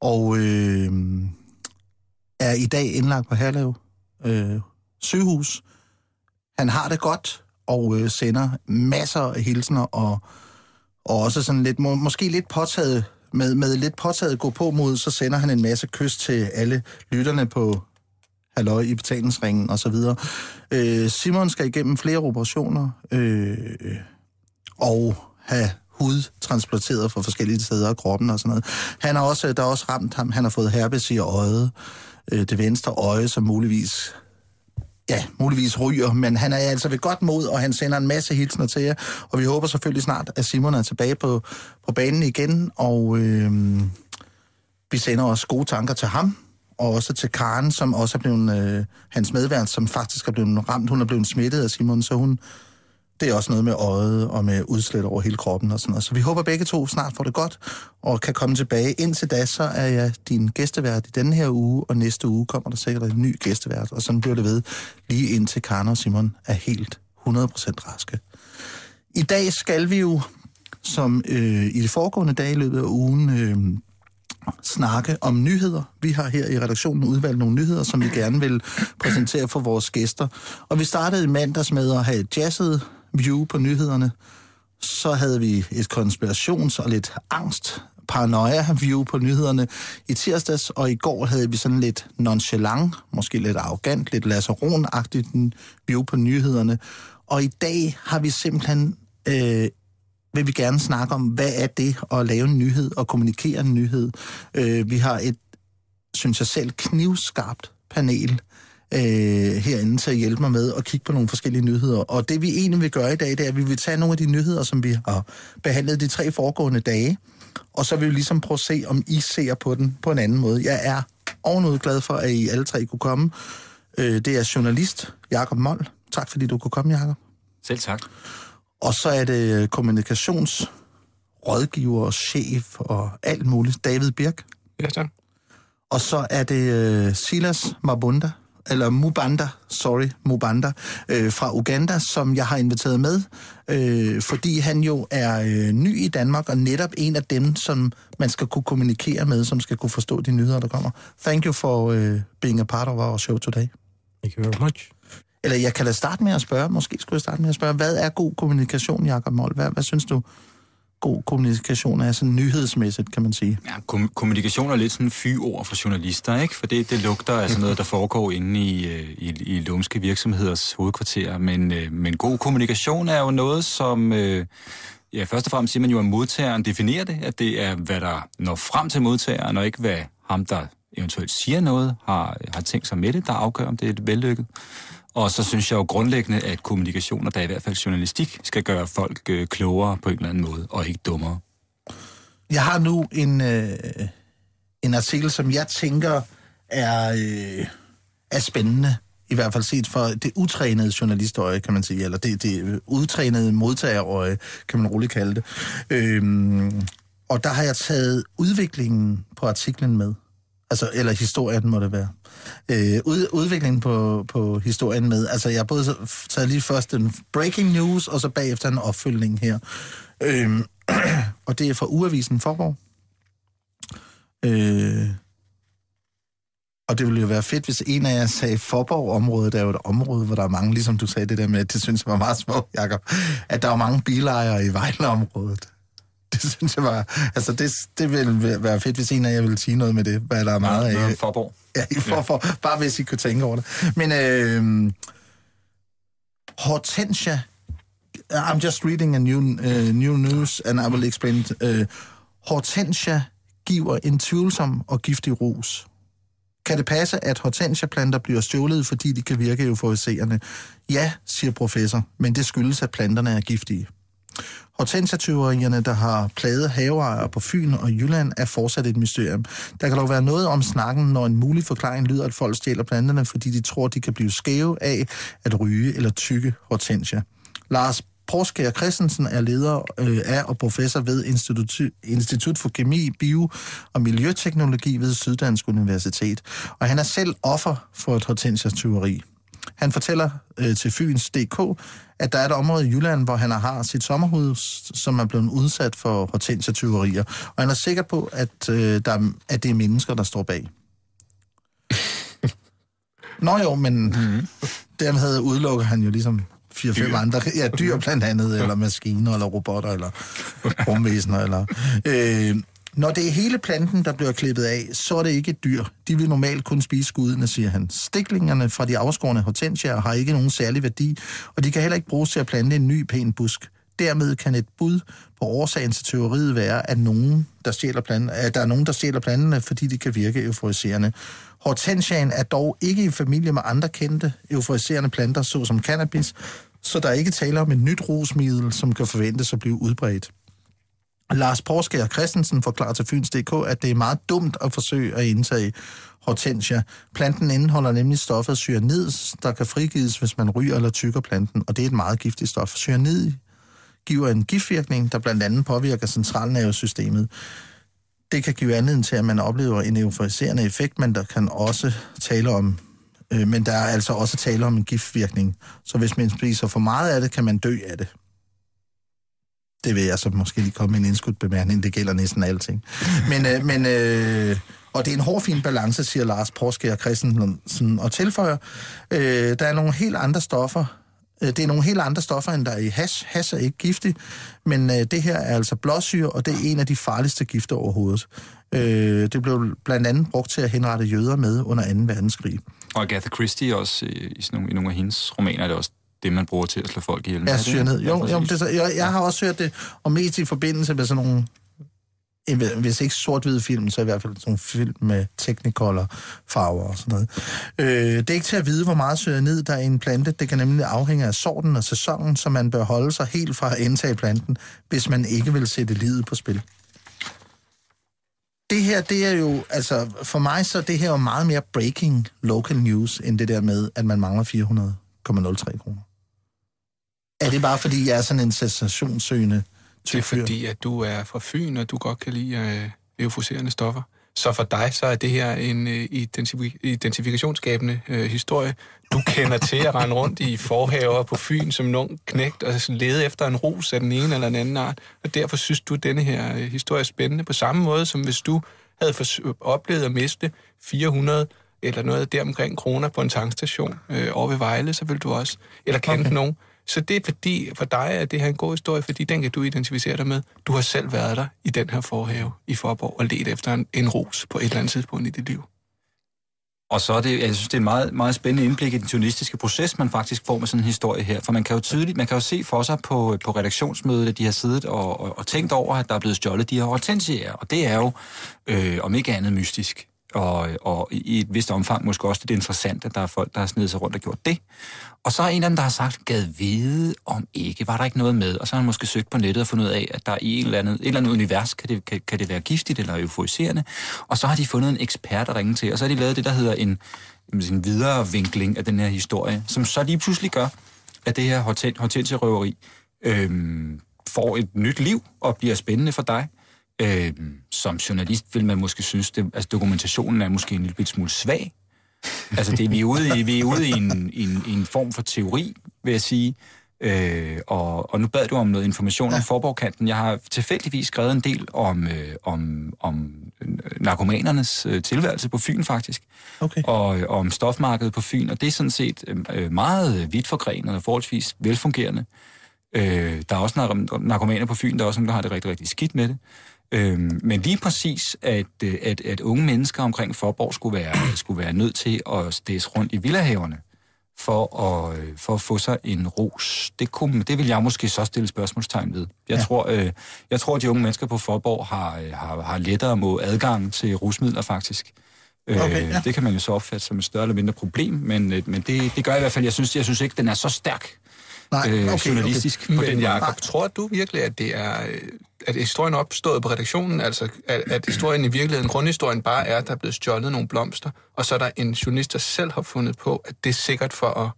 og øh, er i dag indlagt på Herlev øh, sygehus. Han har det godt, og øh, sender masser af hilsner, og, og også sådan lidt, må, måske lidt påtaget, med, med lidt påtaget gå på mod, så sender han en masse kys til alle lytterne på halløj i betalingsringen og så videre. Øh, Simon skal igennem flere operationer øh, og have hud transplanteret fra forskellige steder af kroppen og sådan noget. Han har også, der er også ramt ham, han har fået herpes i øjet, øh, det venstre øje, som muligvis ja, muligvis ryger, men han er altså ved godt mod, og han sender en masse hilsner til jer, og vi håber selvfølgelig snart, at Simon er tilbage på, på banen igen, og øh, vi sender også gode tanker til ham, og også til Karen, som også er blevet, øh, hans medvært, som faktisk er blevet ramt. Hun er blevet smittet af Simon, så hun, det er også noget med øjet og med udslæt over hele kroppen og sådan noget. Så vi håber begge to snart får det godt og kan komme tilbage. Indtil da, så er jeg din gæstevært i denne her uge, og næste uge kommer der sikkert en ny gæstevært, og sådan bliver det ved, lige indtil Karen og Simon er helt 100% raske. I dag skal vi jo, som øh, i det foregående dag i løbet af ugen, øh, snakke om nyheder. Vi har her i redaktionen udvalgt nogle nyheder, som vi gerne vil præsentere for vores gæster. Og vi startede i mandags med at have et jazzet view på nyhederne. Så havde vi et konspirations- og lidt angst paranoia-view på nyhederne i tirsdags, og i går havde vi sådan lidt nonchalant, måske lidt arrogant, lidt lasseron-agtigt view på nyhederne. Og i dag har vi simpelthen øh, vil vi gerne snakke om, hvad er det at lave en nyhed og kommunikere en nyhed. Øh, vi har et, synes jeg selv, knivskarpt panel øh, herinde til at hjælpe mig med at kigge på nogle forskellige nyheder. Og det vi egentlig vil gøre i dag, det er, at vi vil tage nogle af de nyheder, som vi har behandlet de tre foregående dage, Og så vil vi ligesom prøve at se, om I ser på den på en anden måde. Jeg er ovenud glad for, at I alle tre kunne komme. Øh, det er journalist Jakob Moll. Tak fordi du kunne komme, Jakob. Selv tak. Og så er det kommunikationsrådgiver, chef og alt muligt. David Birk. Ja, tak. Og så er det uh, Silas Mabunda, eller Mubanda, sorry, Mubanda, øh, fra Uganda, som jeg har inviteret med, øh, fordi han jo er øh, ny i Danmark, og netop en af dem, som man skal kunne kommunikere med, som skal kunne forstå de nyheder, der kommer. Thank you for uh, being a part of our show today. Thank you very much. Eller jeg kan da starte med at spørge, måske skulle jeg starte med at spørge, hvad er god kommunikation, Jakob Mold? Hvad, hvad synes du, god kommunikation er sådan nyhedsmæssigt, kan man sige? Ja, kom- kommunikation er lidt sådan en fyord for journalister, ikke? For det, det lugter af sådan noget, der foregår inde i, øh, i, i lumske virksomheders hovedkvarter. Men, øh, men god kommunikation er jo noget, som... Øh, ja, først og fremmest siger man jo, at modtageren definerer det, at det er, hvad der når frem til modtageren, og ikke hvad ham, der eventuelt siger noget, har, har tænkt sig med det, der afgør, om det er et vellykket. Og så synes jeg jo grundlæggende, at kommunikation, og der i hvert fald journalistik, skal gøre folk øh, klogere på en eller anden måde, og ikke dummere. Jeg har nu en, øh, en artikel, som jeg tænker er, øh, er spændende. I hvert fald set for det utrænede journalistøje, kan man sige, eller det, det udtrænede modtagerøje, kan man roligt kalde det. Øh, og der har jeg taget udviklingen på artiklen med. Altså, eller historien må det være. Øh, ud, udviklingen på, på historien med. Altså, jeg har både taget lige først en breaking news, og så bagefter en opfølgning her. Øh, *clears throat* og det er fra Uavisen Forborg. Øh, og det ville jo være fedt, hvis en af jer sagde Forborg-området, er jo et område, hvor der er mange, ligesom du sagde det der med, det synes jeg var meget smukt, Jacob, at der er mange bilejere i Vejleområdet. *laughs* Det synes jeg var... Altså, det, det ville være fedt, hvis en af jer ville sige noget med det, hvad der er meget ja, af. Forborg. Ja, i for, for, bare hvis I kunne tænke over det. Men øh, Hortensia, I'm just reading a new, uh, new news, and I will explain it. Uh, Hortensia giver en tvivlsom og giftig ros. Kan det passe, at hortensiaplanter bliver stjålet, fordi de kan virke euforiserende? Ja, siger professor, men det skyldes, at planterne er giftige. Hortensia-tyverierne, der har plaget haveejere på Fyn og Jylland, er fortsat et mysterium. Der kan dog være noget om snakken, når en mulig forklaring lyder, at folk stjæler planterne, fordi de tror, de kan blive skæve af at ryge eller tykke hortensia. Lars Porskær Christensen er leder øh, af og professor ved Institut, Institut for Kemi, Bio og Miljøteknologi ved Syddansk Universitet. Og han er selv offer for et hortensia-tyveri. Han fortæller øh, til Fyns DK, at der er et område i Jylland, hvor han har sit sommerhus, som er blevet udsat for hortensia-tyverier. Og han er sikker på, at, øh, der, at det er mennesker, der står bag. *laughs* Nå jo, men mm-hmm. dermed udelukker han jo ligesom fire-fem andre. Ja, dyr blandt andet, *laughs* eller maskiner, eller robotter, eller rumvæsener. Eller, øh, når det er hele planten, der bliver klippet af, så er det ikke et dyr. De vil normalt kun spise skuddene, siger han. Stiklingerne fra de afskårne hortensier har ikke nogen særlig værdi, og de kan heller ikke bruges til at plante en ny pæn busk. Dermed kan et bud på årsagen til teoriet være, at, nogen, der, stjæler planten, at der er nogen, der stjæler planterne, fordi de kan virke euforiserende. Hortensiaen er dog ikke i familie med andre kendte euforiserende planter, såsom cannabis, så der er ikke tale om et nyt rusmiddel, som kan forventes at blive udbredt. Lars Porskær Christensen forklarer til Fyns.dk, at det er meget dumt at forsøge at indtage hortensia. Planten indeholder nemlig stoffet cyanid, der kan frigives, hvis man ryger eller tykker planten, og det er et meget giftigt stof. Cyanid giver en giftvirkning, der blandt andet påvirker centralnervesystemet. Det kan give anledning til, at man oplever en euforiserende effekt, men der kan også tale om øh, men der er altså også tale om en giftvirkning. Så hvis man spiser for meget af det, kan man dø af det. Det vil jeg så måske lige komme med en indskudt bemærkning. Det gælder næsten alting. Men, øh, men øh, og det er en hård fin balance, siger Lars Porskær Christensen og tilføjer. Øh, der er nogle helt andre stoffer. Øh, det er nogle helt andre stoffer, end der er i hash. Hash er ikke giftig, men øh, det her er altså blåsyre, og det er en af de farligste gifter overhovedet. Øh, det blev blandt andet brugt til at henrette jøder med under 2. verdenskrig. Og Agatha Christie også, i, i, nogle, i nogle af hendes romaner, er det også det, man bruger til at slå folk ihjel. Ja, syre ned. Jo, jo, det, jeg, jeg har også hørt det, og mest i forbindelse med sådan nogle hvis ikke sort-hvide film, så i hvert fald sådan nogle film med technicolor farver og sådan noget. Øh, det er ikke til at vide, hvor meget ned der er i en plante. Det kan nemlig afhænge af sorten og sæsonen, så man bør holde sig helt fra at indtage planten, hvis man ikke vil sætte livet på spil. det her, det er jo, altså for mig så er det her jo meget mere breaking local news, end det der med, at man mangler 400,03 kroner. Er det bare, fordi jeg er sådan en sensationssøgende Det er type fordi, at du er fra Fyn, og du godt kan lide øh, euforiserende stoffer. Så for dig, så er det her en øh, identifi- identifikationsskabende øh, historie. Du kender til at rende rundt i forhaver på Fyn som en ung knægt og lede efter en ros af den ene eller den anden art. Og derfor synes du, at denne her øh, historie er spændende. På samme måde som hvis du havde oplevet at miste 400 eller noget deromkring kroner på en tankstation øh, over ved Vejle, så vil du også, eller kende okay. nogen. Så det er fordi, for dig er det her en god historie, fordi den kan du identificere dig med. Du har selv været der i den her forhave i Forborg og let efter en, en ros på et eller andet tidspunkt i dit liv. Og så er det, jeg synes, det er et meget, meget spændende indblik i den journalistiske proces, man faktisk får med sådan en historie her. For man kan jo tydeligt, man kan jo se for sig på, på redaktionsmødet, at de har siddet og, og, og tænkt over, at der er blevet stjålet de her hortensier. Og det er jo, øh, om ikke andet, mystisk. Og, og i et vist omfang måske også det er interessant, at der er folk, der har snedet sig rundt og gjort det. Og så er en af dem, der har sagt, gad vide om ikke, var der ikke noget med? Og så har han måske søgt på nettet og fundet ud af, at der i et eller andet, et eller andet univers kan det, kan, kan det være giftigt eller euforiserende. Og så har de fundet en ekspert at ringe til, og så har de lavet det, der hedder en, en videre vinkling af den her historie, som så lige pludselig gør, at det her horten, hortensierøveri øhm, får et nyt liv og bliver spændende for dig. Øhm, som journalist vil man måske synes, det, altså dokumentationen er måske en lille smule svag. Altså det, vi er ude i, vi er ude i en, en, en form for teori, vil jeg sige. Øh, og, og nu bad du om noget information ja. om Forborgkanten. Jeg har tilfældigvis skrevet en del om, øh, om, om narkomanernes øh, tilværelse på Fyn, faktisk. Okay. Og, og om stofmarkedet på Fyn, og det er sådan set øh, meget vidt forgrenet og forholdsvis velfungerende. Øh, der er også nar- narkomaner på Fyn, der er også nogen, der har det rigtig, rigtig skidt med det. Øh, men lige præcis, at, øh, at, at unge mennesker omkring Forborg skulle være, skulle være nødt til at stæse rundt i villahaverne for at, øh, for at få sig en ros. Det, kunne, det vil jeg måske så stille spørgsmålstegn ved. Jeg, ja. tror, øh, jeg tror, at de unge mennesker på Forborg har, øh, har, har lettere mod adgang til rusmidler, faktisk. Okay, øh, ja. Det kan man jo så opfatte som et større eller mindre problem, men, men det, det gør i hvert fald, jeg synes, jeg synes ikke, den er så stærk Nej, øh, okay, journalistisk okay. på Men den. Jacob, tror du virkelig, at det er øh, at historien er opstået på redaktionen, altså at, at historien i virkeligheden, grundhistorien bare er, at der er blevet stjålet nogle blomster, og så er der en journalist, der selv har fundet på, at det er sikkert for at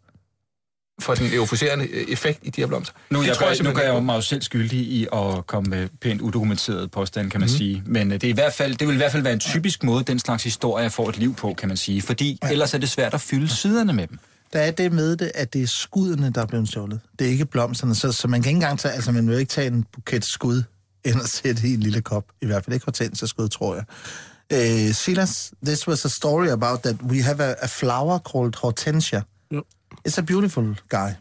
for den euforiserende øh, effekt i de her blomster. Nu, Det jeg, tror gør, nu simpelthen gør jeg ikke jo mig jo selv skyldig i at komme med pænt udokumenteret påstand, kan man mm. sige. Men øh, det, er i hvert fald, det vil i hvert fald være en typisk måde, den slags historie får et liv på, kan man sige. Fordi ellers er det svært at fylde siderne med dem. Der er det med det, at det er skuddene, der er blevet stjålet. Det er ikke blomsterne, så, så man kan ikke engang tage, altså man vil ikke tage en buket skud, end at sætte i en lille kop. I hvert fald ikke hortensiaskud, tror jeg. Uh, Silas, this was a story about that we have a, a flower called hortensia. Yep. It's a beautiful guy.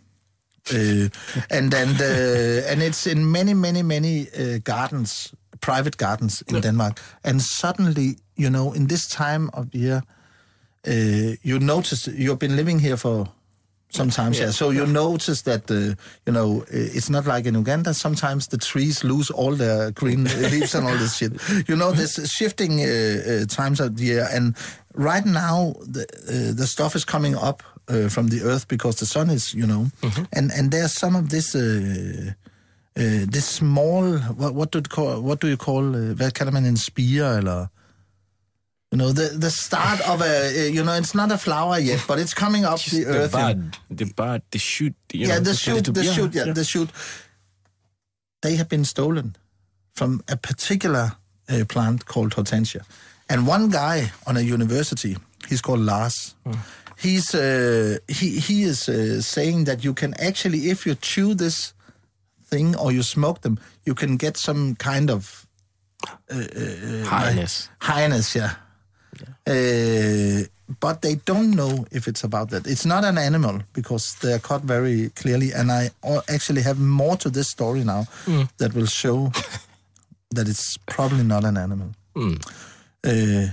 Uh, and and uh, and it's in many many many uh, gardens, private gardens in Denmark. And suddenly, you know, in this time of year, uh, you notice you've been living here for sometimes, yeah. So you notice that uh, you know uh, it's not like in Uganda. Sometimes the trees lose all their green *laughs* leaves and all this shit. You know, there's shifting uh, uh, times of the year, and right now the uh, the stuff is coming up uh, from the earth because the sun is, you know, and and there's some of this. Uh, uh, this small, what, what do you call, what do you call, uh, hvad kalder man en spire, eller, you know, the, the start of a, uh, you know, it's not a flower yet, but it's coming up the the earth. and- bud, the bud, the shoot. You yeah, know, the shoot, the shoot, yeah, the shoot. They have been stolen from a particular uh, plant called hortensia, and one guy on a university, he's called Lars. He's uh, he he is uh, saying that you can actually, if you chew this thing or you smoke them, you can get some kind of highness. highness, yeah. Uh, but they don't know if it's about that. It's not an animal because they are caught very clearly. And I actually have more to this story now that will show *laughs* that it's probably not an animal. Uh,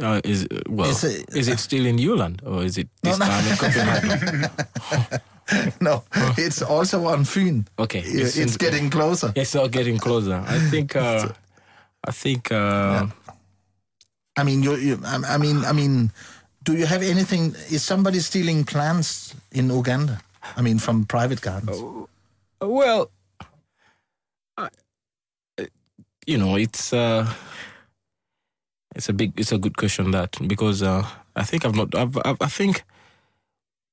Uh, is well, It's a- is it still in Jylland or is it this no. time in Copenhagen? *laughs* no, it's also on Fyn. Okay, Uh, it's It's, in- getting closer. It's all getting closer. I think. Uh, *laughs* I think. Uh, I mean, you, you I, I mean, I mean, do you have anything? Is somebody stealing plants in Uganda? I mean, from private gardens. Well, I, uh, you know, it's uh, it's a big, it's a good question that because uh, I think I've not, I've, I've, I think,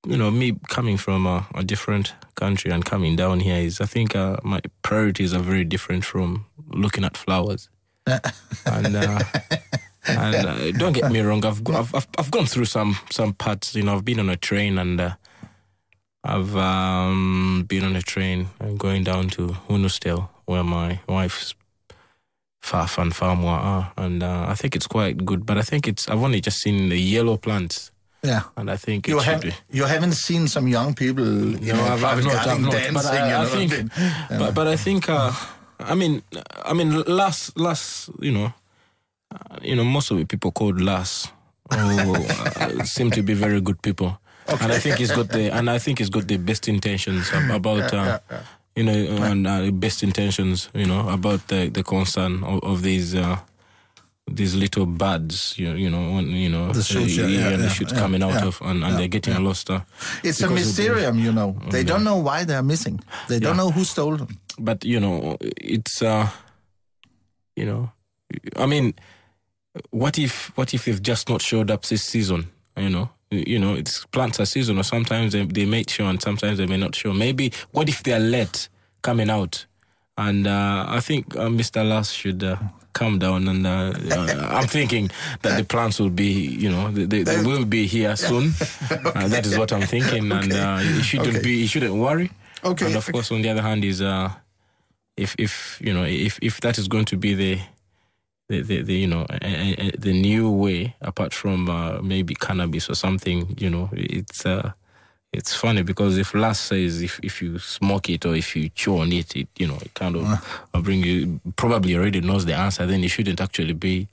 you know, me coming from a, a different country and coming down here is, I think uh, my priorities are very different from looking at flowers. *laughs* and uh, and uh, don't get me wrong, I've, I've I've I've gone through some some parts. You know, I've been on a train and uh, I've um, been on a train and going down to Unustel, where my wife's Faf and Farmwa are, and uh, I think it's quite good. But I think it's I've only just seen the yellow plants, Yeah. and I think You, should have, be. you haven't seen some young people, you know, I've, I've not, I've not, dancing. but I, I you know, think, *laughs* yeah. but, but I think, uh, I mean, I mean, last, last, you know, you know, most of the people called last who uh, *laughs* seem to be very good people, and I think he's got the, and I think he's got the best intentions ab- about, uh, you know, and uh, best intentions, you know, about the the concern of, of these. Uh, these little buds, you, you know, when, you know, The shoots, yeah, uh, yeah, and the yeah, shoots yeah, coming out yeah, of, and, and yeah, they're getting yeah. lost. Uh, It's a of the- you know. They don't know why they're missing. They don't know who stole them. but you know it's uh you know i mean what if what if they've just not showed up this season? You know you know it's plants are seasonal sometimes they, they may show and sometimes they may not show. Maybe what if they're late coming out? And uh, i think uh, mr Lass should uh, calm down and uh, uh, i'm thinking that the plants will be you know they, they, they will be here soon. *laughs* Uh, that is what i'm thinking and uh, he shouldn't Okay. be he shouldn't worry. Okay, and of course on the other hand is uh if if you know if if that is going to be the the, the, the you know a, a, the new way apart from uh, maybe cannabis or something you know it's uh it's funny because if last says if, if you smoke it or if you chew on it, it you know it kind of will bring you probably already knows the answer. Then you shouldn't actually be,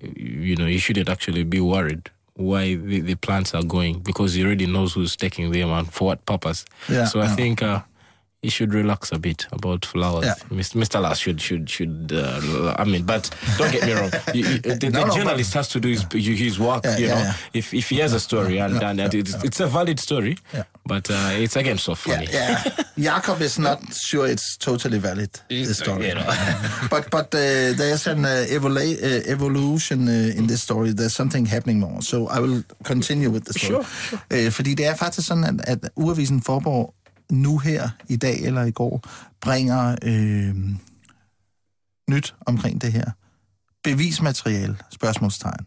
you know, you shouldn't actually be worried why the, the plants are going because he already knows who's taking them and for what purpose. Yeah, so I yeah. think he should relax a bit about flowers. Yeah. Mr. Lass should should should. Uh, I mean, but don't get me wrong. *laughs* You, you, the, No, the no, journalist has to do his his work. Yeah, you yeah, know, if if he has a story and, and it's, it's a valid story, but uh, it's again so funny. yeah. *laughs* Jakob is not sure it's totally valid, *laughs* this story. you know. but but uh, there's an uh, evolu- uh, evolution uh, in this story. There's something happening more. So I will continue with the story. Sure, Øh, fordi det er faktisk sådan, at, at Urvisen Forborg nu her, i dag eller i går, bringer øh, nyt omkring det her. Bevismateriale, spørgsmålstegn.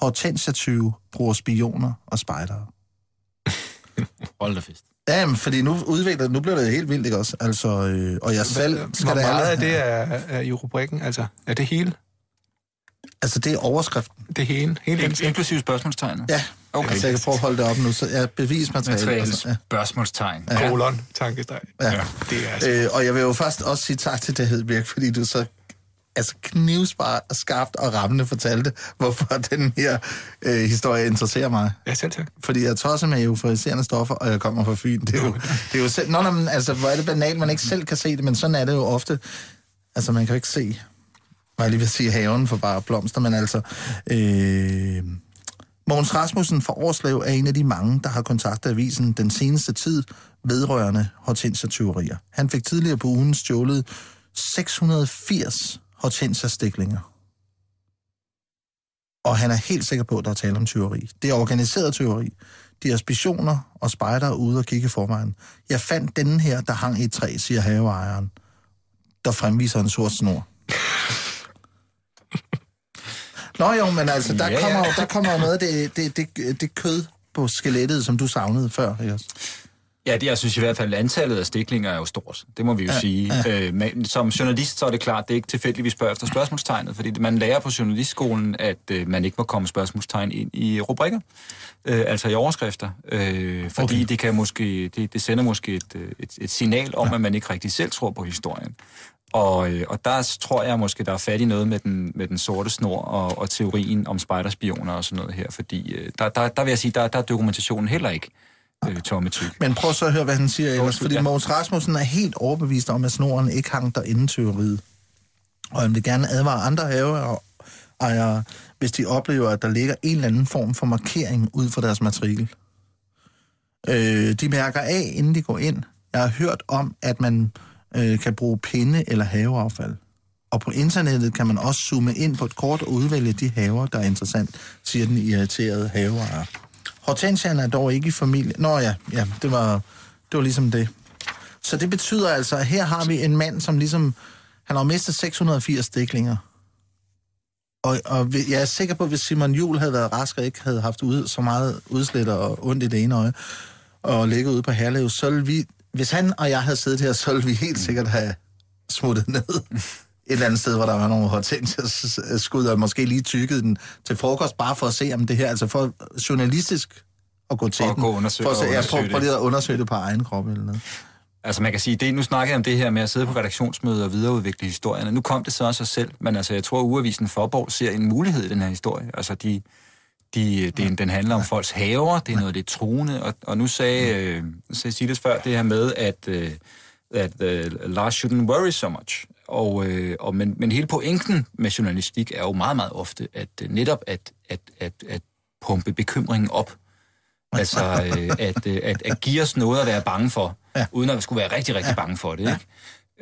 Hortensia 20 bruger spioner og spejdere. *laughs* Hold da fest. Ja, men fordi nu udvikler nu bliver det helt vildt, ikke også? Altså, øh, og jeg selv skal Hvor meget af det er, er i rubrikken? Altså, er det hele? Altså, det er overskriften. Det hele? Hele In- inklusive spørgsmålstegnet? Ja, Okay. altså, jeg kan prøve at holde det op nu. Så ja, bevismateriale. Materiale Altså, ja. spørgsmålstegn. kolon, tankestreg. Ja. Det er altså... Øh, og jeg vil jo først også sige tak til David Birk, fordi du så altså knivspark og skarpt og rammende fortalte, hvorfor den her øh, historie interesserer mig. Ja, selv tak. Fordi jeg tosser med euforiserende stoffer, og jeg kommer fra Fyn. Det er jo, *laughs* det er jo selv... Nå, nå, men, altså, hvor er det banalt, man ikke selv kan se det, men sådan er det jo ofte. Altså, man kan jo ikke se, var jeg lige vil sige, haven for bare blomster, men altså... Øh, Mogens Rasmussen fra Årslev er en af de mange, der har kontaktet avisen den seneste tid vedrørende hortensia-tyverier. Han fik tidligere på ugen stjålet 680 hortensia-stiklinger. Og han er helt sikker på, at der er tale om tyveri. Det er organiseret tyveri. De har spioner og spejder ude og kigge i forvejen. Jeg fandt denne her, der hang i et træ, siger haveejeren, der fremviser en sort snor. Nå jo, men altså, der, Ja, kommer, jo- der kommer jo noget af det, det, det, det kød på skelettet, som du savnede før, ikke også? Ja, det, jeg synes i hvert fald, at antallet af stiklinger er jo stort. Det må vi jo ja, sige. Ja. Øh, men som journalist, så er det klart, det er ikke tilfældigt, vi spørger efter spørgsmålstegnet, fordi man lærer på journalistskolen, at øh, man ikke må komme spørgsmålstegn ind i rubrikker, øh, altså i overskrifter, øh, fordi okay. det, kan måske, det, det sender måske et, øh, et, et signal om, ja. at man ikke rigtig selv tror på historien. Og, øh, og der tror jeg måske, der er fat i noget med den, med den sorte snor og, og teorien om spejderspioner og sådan noget her, fordi øh, der, der, der vil jeg sige, der, der er dokumentationen heller ikke øh, tomme tyk. Men prøv så at høre, hvad han siger ellers. Fordi ja. Mogens Rasmussen er helt overbevist om, at snoren ikke hang der inden tyveriet. Og han vil gerne advare andre haveejere, hvis de oplever, at der ligger en eller anden form for markering ud for deres matrikel. Øh, de mærker af, inden de går ind. Jeg har hørt om, at man øh, kan bruge pinde eller haveaffald. Og på internettet kan man også zoome ind på et kort og udvælge de haver, der er interessant, siger den irriterede haveejer. Hortensian er dog ikke i familie. Nå ja, ja det, var, det var ligesom det. Så det betyder altså, at her har vi en mand, som ligesom... Han har mistet 680 stiklinger. Og, og jeg er sikker på, at hvis Simon Jul havde været rask og ikke havde haft ud, så meget udslæt og ondt i det ene øje, og ligget ude på Herlev, så ville vi... Hvis han og jeg havde siddet her, så ville vi helt sikkert have smuttet ned et eller andet sted, hvor der var nogle hortensias skud, og måske lige tykket den til frokost, bare for at se, om det her, altså for journalistisk at gå til For at den. gå og undersøge- for at se, og ja, undersøge prøv, prøv det. lige at undersøge det på egen krop eller noget. Altså man kan sige, det, nu snakker jeg om det her med at sidde på redaktionsmøder og videreudvikle historierne. Nu kom det så af sig selv, men altså jeg tror, at Uavisen Forborg ser en mulighed i den her historie. Altså de, de, det, den handler om folks haver, det er noget lidt truende, og, og nu sagde, øh, Silas før det her med, at, øh, at øh, Lars shouldn't worry so much. Og, øh, og, men, men hele pointen med journalistik er jo meget, meget ofte, at øh, netop at, at, at, at pumpe bekymringen op. Altså øh, at, øh, at, at give os noget at være bange for, Ja. uden at vi skulle være rigtig, rigtig bange for det. Ikke?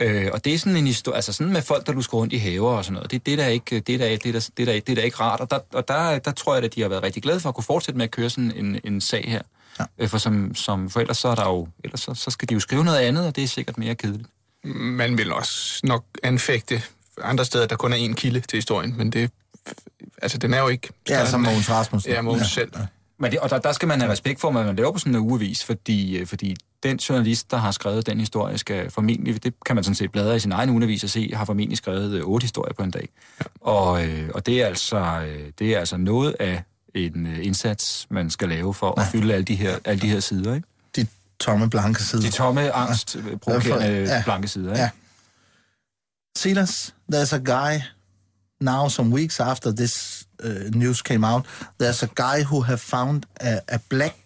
Øh, og det er sådan en historie, altså sådan med folk, der lusker rundt i haver og sådan noget, det, det, er da ikke, det, er da, det, er da, det, er da, det er ikke rart. Og der, og der, der tror jeg, at de har været rigtig glade for at kunne fortsætte med at køre sådan en, en sag her. Ja. Øh, for som, som for ellers så er der jo, ellers så, så skal de jo skrive noget andet, og det er sikkert mere kedeligt. Man vil også nok anfægte andre steder, der kun er én kilde til historien, men det... Altså, den er jo ikke... Ja, som Mogens Rasmussen. Ja, Mogens selv. Men det, og der, der skal man have respekt for, hvad man laver på sådan en ugevis, fordi, øh, fordi den journalist, der har skrevet den historie, skal formentlig, det kan man sådan set bladre i sin egen ugevis og se, har formentlig skrevet øh, otte historier på en dag. Og, øh, og det, er altså, det er altså noget af en indsats, man skal lave for at fylde alle de her, alle de her sider. Ikke? De tomme, blanke sider. De tomme, angst, øh, provokerende Ja. blanke sider. Ikke? Ja. Silas, there's a guy now, some weeks after this news came out, there's a guy who have found a, a black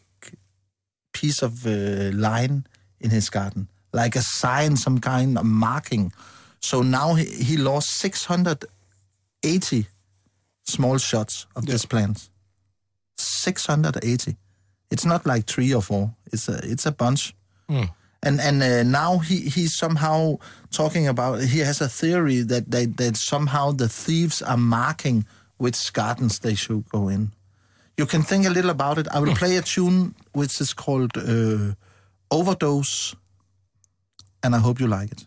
piece of uh, line in his garden, like a sign, some kind of marking. So now he, he lost 680 small shots of this plant. 680. It's not like three or four. It's a it's a bunch. And and uh, now he he's somehow talking about. He has a theory that they, that somehow the thieves are marking which gardens they should go in. You can think a little about it. I will play a tune which is called uh, Overdose, and I hope you like it.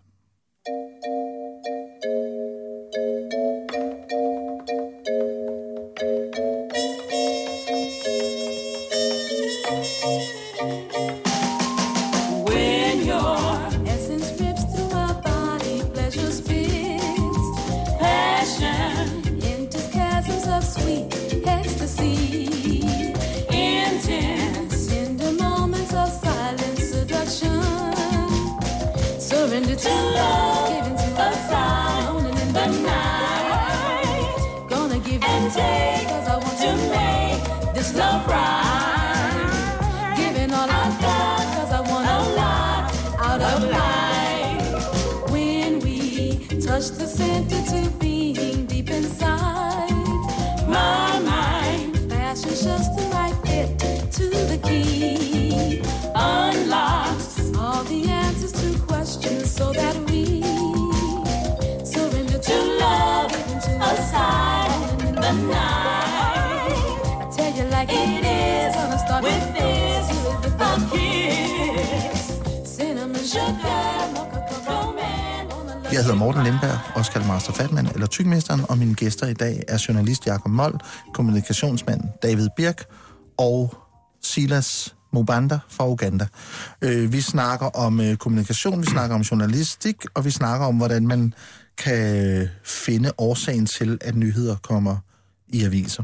Jeg hedder Morten Lindberg, Oscar Master Fatman eller Tykmesteren, og mine gæster i dag er journalist Jakob Mold, kommunikationsmand David Birk og Silas Mobanda fra Uganda. Øh, vi snakker om øh, kommunikation, vi snakker om journalistik, og vi snakker om, hvordan man kan finde årsagen til, at nyheder kommer i aviser.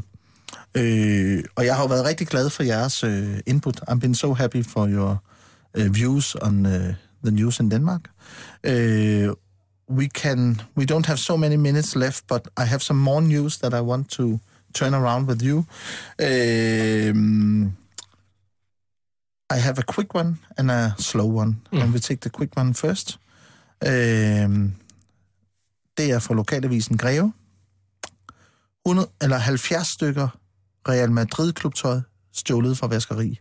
Øh, og jeg har jo været rigtig glad for jeres øh, input. I'm been so happy for your uh, views on uh, the news in Denmark. Øh, we can we don't have so many minutes left, but I have some more news that I want to turn around with you. Um, I have a quick one and a slow one, and we take the quick one first. Um, det er fra lokalavisen Greve. 100, eller 70 stykker Real Madrid-klubtøj stjålet fra vaskeri.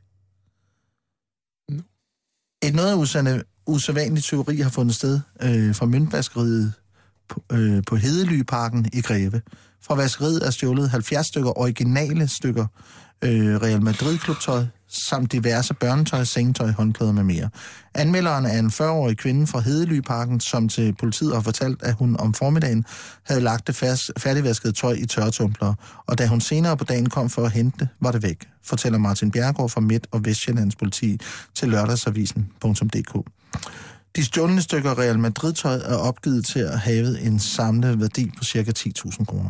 Et noget usande, usædvanlig tyveri har fundet sted øh, fra møntvaskeriet på, øh, på Hedelyparken i Greve. Fra vaskeriet er stjålet 70 stykker originale stykker øh, Real Madrid-klubtøj, samt diverse børnetøj, sengetøj, håndklæder med mere. Anmelderen er en 40-årig kvinde fra Hedelyparken, som til politiet har fortalt, at hun om formiddagen havde lagt det fast, færdigvasket tøj i tørretumbler, og da hun senere på dagen kom for at hente det, var det væk, fortæller Martin Bjergård fra Midt- og Vestjyllands politi til lørdagsavisen.dk. De stjålne stykker Real Madrid-tøj er opgivet til at have en samlet værdi på ca. 10.000 kroner.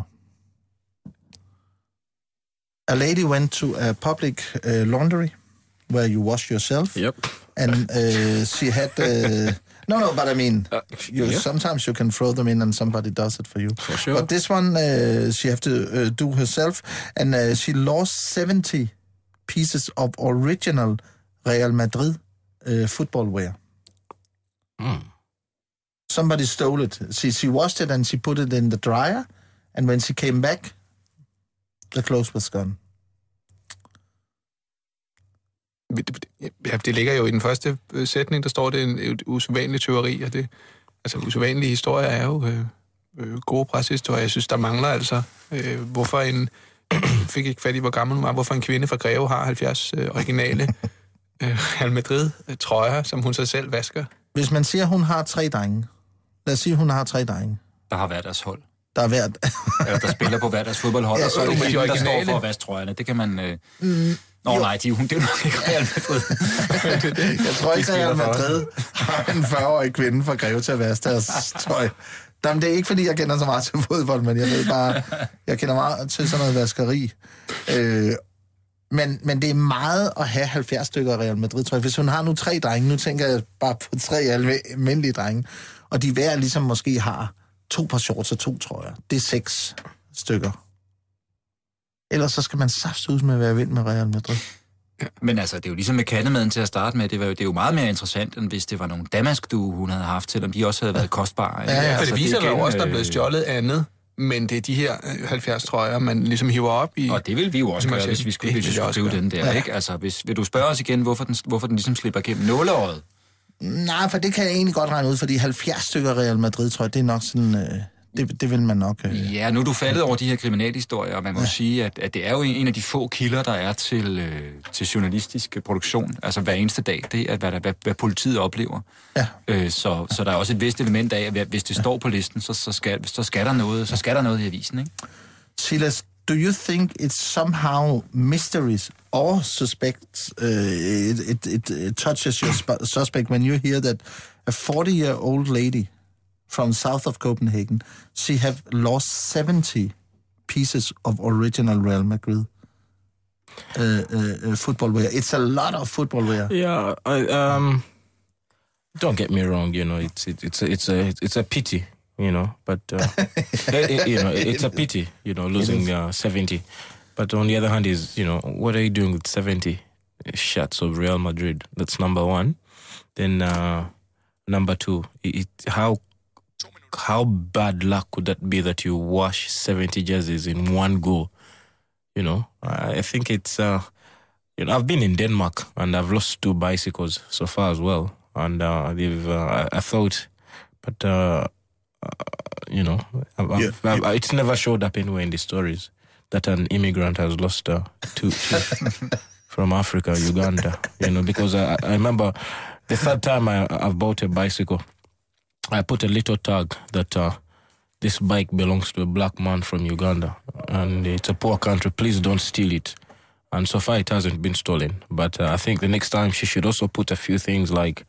A lady went to a public uh, laundry where you wash yourself, Yep. and uh, she had. Uh, no, no, but I mean, you, yeah. sometimes you can throw them in and somebody does it for you. For sure. But this one uh, she have to uh, do herself, and uh, she lost 70 pieces of original Real Madrid uh, football wear. Mm. Somebody stole it. She, she washed it and she put it in the dryer, and when she came back, the clothes was gone. Ja, det ligger jo i den første øh, sætning, der står det en, et usædvanligt teori, og det, altså usædvanlige historier er jo øh, øh, gode pressehistorier. Jeg synes, der mangler altså, øh, hvorfor en, *coughs* fik ikke fat i, hvor gammel hun var, hvorfor en kvinde fra Greve har 70 øh, originale *laughs* øh, Real Madrid-trøjer, som hun så selv vasker. Hvis man siger, hun har tre drenge, lad os sige, hun har tre drenge, Der har været deres hold. der er hvert... Eller der spiller på hver deres fodboldhold, Ja, og så er jo, det hende, der står for at vaske trøjerne. Det kan man... Øh... Mm, Nå nej, de, hun, det er jo nok ikke Real Madrid. *laughs* Jeg tror ikke, Real Madrid har en 40-årig kvinde fra Greve til at vaske deres tøj. Jamen, det er ikke, fordi jeg kender så meget til fodbold, men jeg ved bare, jeg kender meget til sådan noget vaskeri. Øh, men, men det er meget at have 70 stykker Real Madrid-trøj. Hvis hun har nu tre drenge, nu tænker jeg bare på tre almindelige drenge, og de hver ligesom måske har to par shorts og to trøjer. Det er seks stykker. Ellers så skal man saftsus med at være vild med Real Madrid. Men altså, det er jo ligesom med kattemaden til at starte med. Det, var jo, det er jo meget mere interessant, end hvis det var nogle damaskdue, hun havde haft, selvom de også havde været kostbare. Ja, ja. For Altså, det viser er jo også, der er øh, blevet stjålet andet, men det er de her øh, 70 trøjer, man ligesom hiver op i. Og det vil vi jo også gøre, hvis vi skulle, Det hvis vi skulle skrive den der, Ja. ikke? Altså, hvis, vil du spørge os igen, hvorfor den, hvorfor den ligesom slipper gennem nåleåret? Nej, for det kan jeg egentlig godt regne ud, fordi 70 stykker Real Madrid, tror jeg, det er nok sådan... Øh, det, det vil man nok... Øh. Ja, nu er du faldet over de her kriminalhistorier, og man må ja. sige, at, at det er jo en af de få kilder, der er til, øh, til journalistisk produktion, altså hver eneste dag, det er, hvad, der, hvad, hvad politiet oplever. Ja. Øh, så, så der er også et vist element af, at hvis det står på listen, så, så, skal, så, skal, der noget, så skal der noget i avisen, ikke? Silas, do you think it's somehow mysteries or suspects, uh, it, it, it, touches your sp- suspect when you hear that a 40-year-old lady from south of Copenhagen, she have lost 70 pieces of original Real Madrid uh, uh, uh, football wear. It's a lot of football wear. Yeah, I, um, don't get me wrong. You know, it's it, it's a, it's a it's a pity. You know, but uh, *laughs* it- it- you know, it's a pity. You know, losing uh, seventy. But on the other hand, is you know, what are you doing with seventy shots of Real Madrid? That's number one. Then uh, number two, how how bad luck could that be that you wash seventy jerseys in one go? You know, I I think it's. Uh, you know, I've been in Denmark and I've lost two bicycles so far as well, and uh, they've. Uh, I, I thought, but uh, uh, you know, I've, I've, I've- it's never showed up anywhere in the stories that an immigrant has lost uh, two, two *laughs* from Africa, Uganda. You know, because I, I remember the third time I, I've bought a bicycle, I put a little tag that. Uh, this bike belongs to a black man from Uganda, and it's a poor country. Please don't steal it. And so far, it hasn't been stolen. But uh, I think the next time she should also put a few things like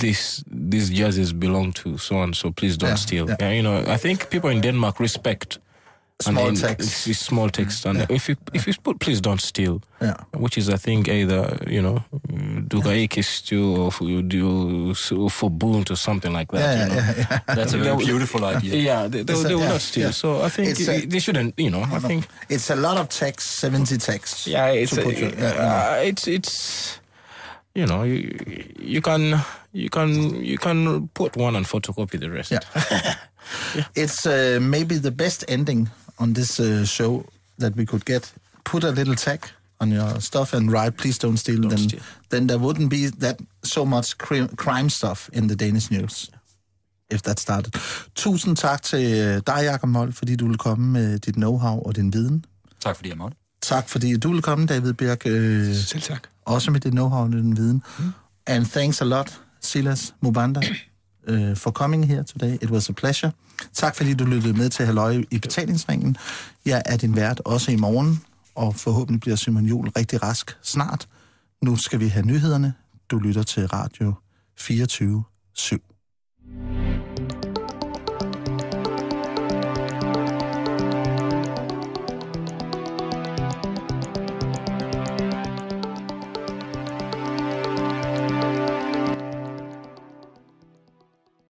this: these jerseys belong to so and so. Please don't Yeah, steal. yeah. You know, I think people in Denmark respect Small and then text. It's, it's small text, and if you if you put please don't steal, Yeah. which is I think either you know du kan ikke steal or for- du for bunt or something like that. Yeah, you know? yeah, yeah. That's a They very *laughs* beautiful idea. Yeah, they, they, It's a- they will yeah, not steal. yeah. So I think It's a- they shouldn't. You know, I think It's a lot of text, 70 texts. yeah, it's to put your- yeah, yeah. uh, it's it's you know you you can you can you can put one and photocopy the rest. *laughs* Yeah. It's uh, maybe the best ending on this uh, show that we could get. Put a little tag on your stuff and write, please don't steal. then, steal. then there wouldn't be that so much cri- crime stuff in the Danish news. if that started. Tusind tak til øh, dig, Jacob Mold, fordi du vil komme med dit know-how og din viden. Tak fordi jeg måtte. Tak fordi du vil komme, David Birk. Øh, Selv tak. også med dit know-how og din viden. Mm. And thanks a lot, Silas Mubanda, uh, for coming here today. It was a pleasure. Tak fordi du lyttede med til Halløj i betalingsringen. Jeg er din vært også i morgen, og forhåbentlig bliver Simon Jul rigtig rask snart. Nu skal vi have nyhederne. Du lytter til Radio 24 7.